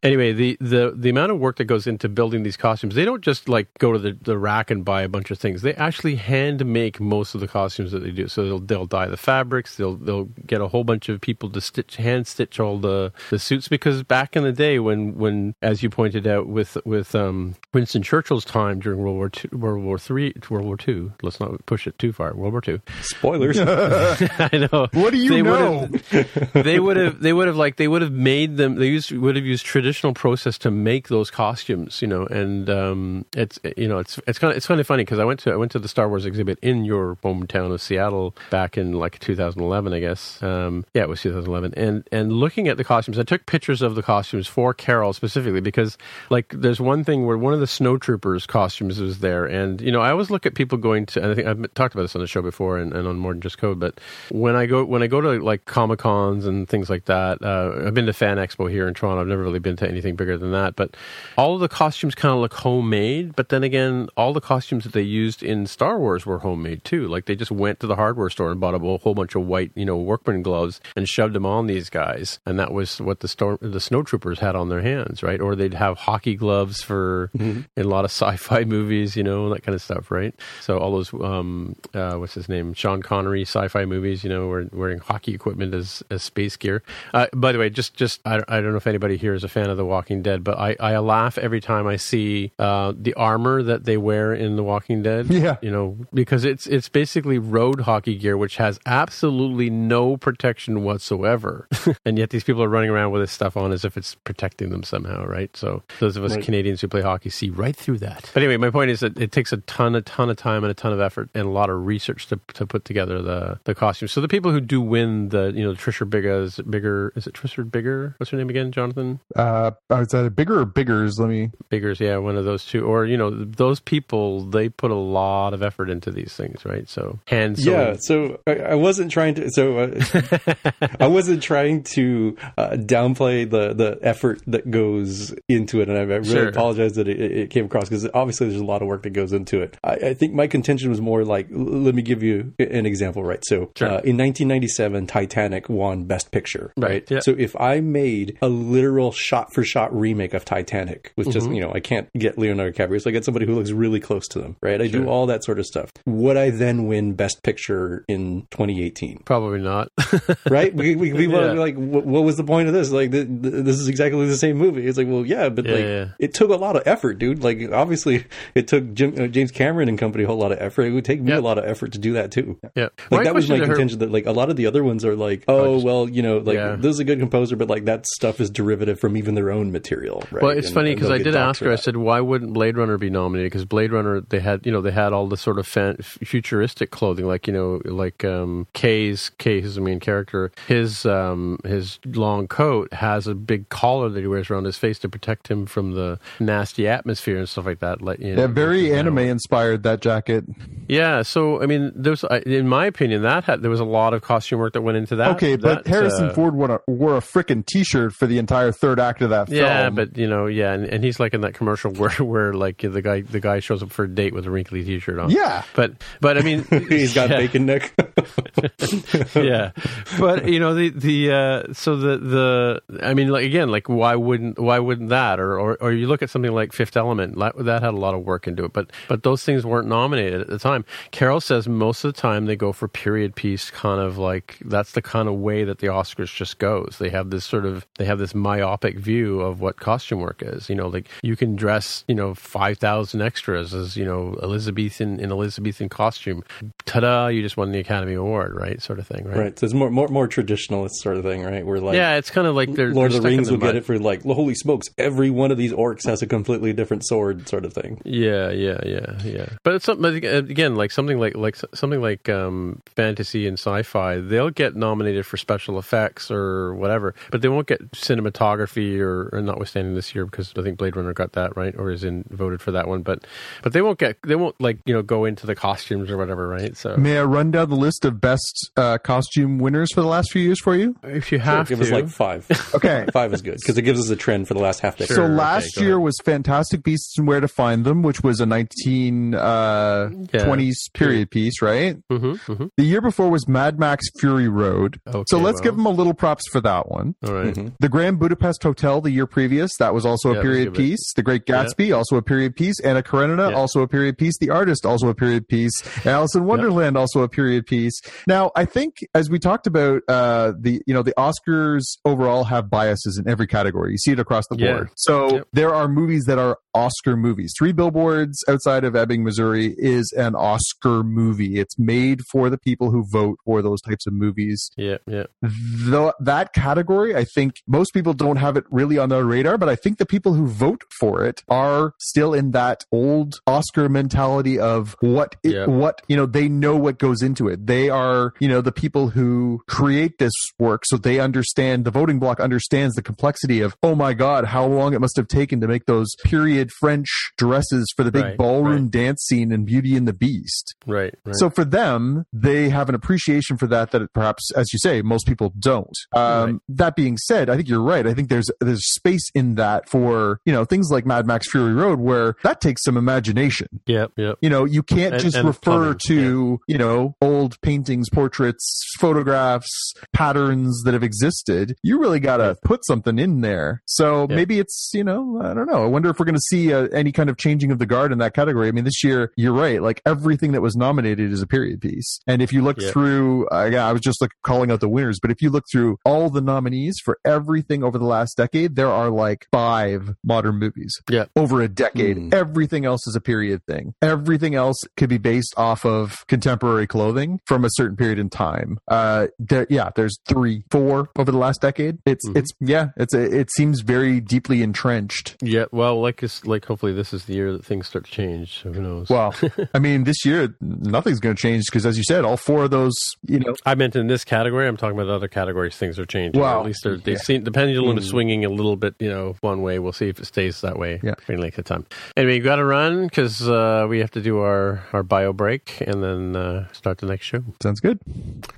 anyway, the the the amount of work that goes into building these costumes, they don't just like go to the, the rack and buy a bunch of things. They actually hand make most of the costumes that they do. So they'll they'll dye the fabrics. They'll they'll get a whole bunch of people to stitch hand stitch all the the suits because back in the day when when as you pointed out with with um, Winston Churchill's time during World War Two, World War Three, World War Two. Let's not push it too far. World War Two. Spoilers. I know. What do you they know? they would have they would have like they would have made them. They used would have used traditional process to make those costumes. You know, and um, it's you know it's it's kind of it's kind of funny because I went to I went to the Star Wars exhibit in your hometown of Seattle back in like 2011, I guess. Um, yeah, it was 2011, and and looking at the costumes, I took pictures of the costumes for Carol specifically because like there's one thing where one of the snowtroopers costumes was there, and you know I always look at people going to. And I think I've talked about this on the show before and, and on more than just code, but when I go when I go to like comic cons and things like that, uh, I've been to Fan Expo here in Toronto. I've never really been to anything bigger than that, but all of the costumes kind of look homemade. But then again, all the costumes that they used in Star Wars were homemade too. Like they just went to the hardware store and bought a whole bunch of white, you know, workman gloves and shoved them on these guys, and that was what the storm the snowtroopers had on their hands, right? Or they'd have hockey gloves for mm-hmm. in a lot of sci-fi movies, you know, that kind of stuff, right? So all those, um, uh, what's his name, Sean Connery sci-fi movies, you know, wearing, wearing hockey equipment as, as space gear. Uh, by the way, just just I, I don't know if anybody here is a fan of The Walking Dead, but I, I laugh every time I see uh, the armor that they wear in The Walking Dead. Yeah, you know, because it's it's basically road hockey gear, which has absolutely no protection whatsoever, and yet these people are running around with this stuff on as if it's protecting them somehow, right? So those of us right. Canadians who play hockey see right through that. But anyway, my point is that it takes a ton, a ton of time and a ton of effort and a lot of research to, to put together the the costumes. So the people who do win the, you know, Trisha Biggar's bigger is it Trisha Bigger? What's her name again, Jonathan? Uh, is that a bigger or biggers? Let me biggers, yeah, one of those two. Or you know, those people they put a lot of effort into these things, right? So hands. Yeah. So I, I, wasn't trying to. So uh, I wasn't trying to uh, downplay the the effort that goes into it, and I, I really sure. apologize that it, it came across because obviously there's a lot of work that goes into it. I, I, think my contention was more like, let me give you an example, right? So sure. uh, in 1997, Titanic won Best Picture, right? right? Yeah. So if I made a literal shot for shot remake of Titanic with just, mm-hmm. you know, I can't get Leonardo DiCaprio, so I get somebody who looks really close to them, right? I sure. do all that sort of stuff. Would I then win Best Picture in 2018? Probably not. right? We, we, we yeah. like, what, what, was the point of this? Like, this is exactly the same movie. It's like, well, yeah, but yeah, like, yeah. it took a lot of effort, dude. Like, obviously, it took Jim, uh, James Cameron and company a whole lot of effort. It would take me yep. a lot of effort to do that too. Yeah, like that was my contention. Her... That like a lot of the other ones are like, oh, just, well, you know, like this is a good composer, but like that stuff is derivative from even their own material. Right? Well, it's and, funny because I did ask her. I said, why wouldn't Blade Runner be nominated? Because Blade Runner, they had you know they had all the sort of fan, futuristic clothing, like you know, like um, Kay's Kay, who's the main character. His um, his long coat has a big collar that he wears around his face to protect him from the nasty atmosphere and stuff like that. Like, you know, yeah, very anime inspired that jacket. Yeah, so I mean, there's in my opinion that had, there was a lot of costume work that went into that. Okay, but That, Harrison uh, Ford wore a, wore a frickin' T-shirt for the entire third act of that film. Yeah, but you know, yeah, and, and he's like in that commercial where where like the guy the guy shows up for a date with a wrinkly T-shirt on. Yeah. but but I mean, He's got yeah. bacon neck. yeah but you know the the uh so the the i mean like again like why wouldn't why wouldn't that or or, or you look at something like fifth element that, that had a lot of work into it but but those things weren't nominated at the time carol says most of the time they go for period piece kind of like that's the kind of way that the oscars just goes they have this sort of they have this myopic view of what costume work is you know like you can dress you know 5000 extras as you know elizabethan in elizabethan costume ta-da you just won the academy award right sort of thing right right. So it's more more more traditionalist sort of thing, right? Where like yeah, it's kind of like they're Lord they're of the Rings will mud. get it for like holy smokes, every one of these orcs has a completely different sword, sort of thing. Yeah, yeah, yeah, yeah. But it's something again, like something like like something like um, fantasy and sci-fi. They'll get nominated for special effects or whatever, but they won't get cinematography or, or notwithstanding this year because I think Blade Runner got that right or is in voted for that one. But but they won't get they won't like you know go into the costumes or whatever, right? So May I run down the list of best uh, costume winners for the last few years for you? if you have Give to, us like five. Okay. five is good because it gives us a trend for the last half decade. So last okay, year ahead. was Fantastic Beasts and Where to Find Them, which was a 1920s uh, Yeah. 20s period piece, right? hmm hmm The year before was Mad Max Fury Road. Okay, so let's well. give them a little props for that one. All right. The Grand Budapest Hotel the year previous, that was also Yeah, a period piece. The Great Gatsby, also a period piece. Anna Karenina, Yeah. also a period piece. The Artist, also a period piece. Alice in Wonderland, also a period piece. Now, I think as we talked about, uh, the, you know, the Oscars overall have biases in every category. You see it across the Yeah. board. So Yep. there are movies that are Oscar movies. Three Billboards Outside of Ebbing, Missouri is an Oscar movie. It's made for the people who vote for those types of movies Yeah, yeah. the, that category, I think most people don't have it really on their radar, but I think the people who vote for it are still in that old Oscar mentality of what, it, Yeah. what, you know, they know what goes into it. They are, you know, the people who create this work. So they understand the voting block understands the complexity of, oh my God, how long it must have taken to make those period French dresses for the big Right, ballroom right. dance scene in Beauty and the Beast. Right, right. So for them, they have an appreciation for that that perhaps, as you say, most people don't. Um. That being said, I think you're right. I think there's there's space in that for you know things like Mad Max Fury Road where that takes some imagination. yep, yep. You know, you can't And- just and refer plumbing, to you know old paintings, portraits, photographs, patterns that have existed. You really got to put something in there. So Yeah. maybe it's you know I don't know. I wonder if we're going to see uh, any kind of changing of the guard in that category. I mean, this year you're right. Like everything that was nominated is a period piece. And if you look Yeah. through, uh, yeah, I was just like calling out the winners, but if you look through all the nominees for everything over the last decade, there are like five modern movies Yeah. over a decade. Hmm. Everything else is a period thing. Everything else could be based off of contemporary clothing from a certain period in time. Uh, there, yeah, there's three, four over the last decade. It's, Mhm. it's, yeah, it's, a, it seems very deeply entrenched. Yeah, well, like it's like hopefully this is the year that things start to change. Who knows? Well, I mean, this year nothing's going to change because, as you said, all four of those, you know, I meant in this category. I'm talking about other categories. Things are changing. Well, at least they're, they yeah. seem the pendulum is swinging a little bit. You know, one way. We'll see if it stays that way. Yeah. for any length of time. Anyway, you got to run because uh, we have to do our our bio break and then uh, start the next show. sounds good.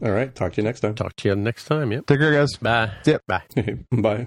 All right, talk to you next time. Talk to you next time. Yep. Take care, guys. Bye. Yep. Bye. Bye.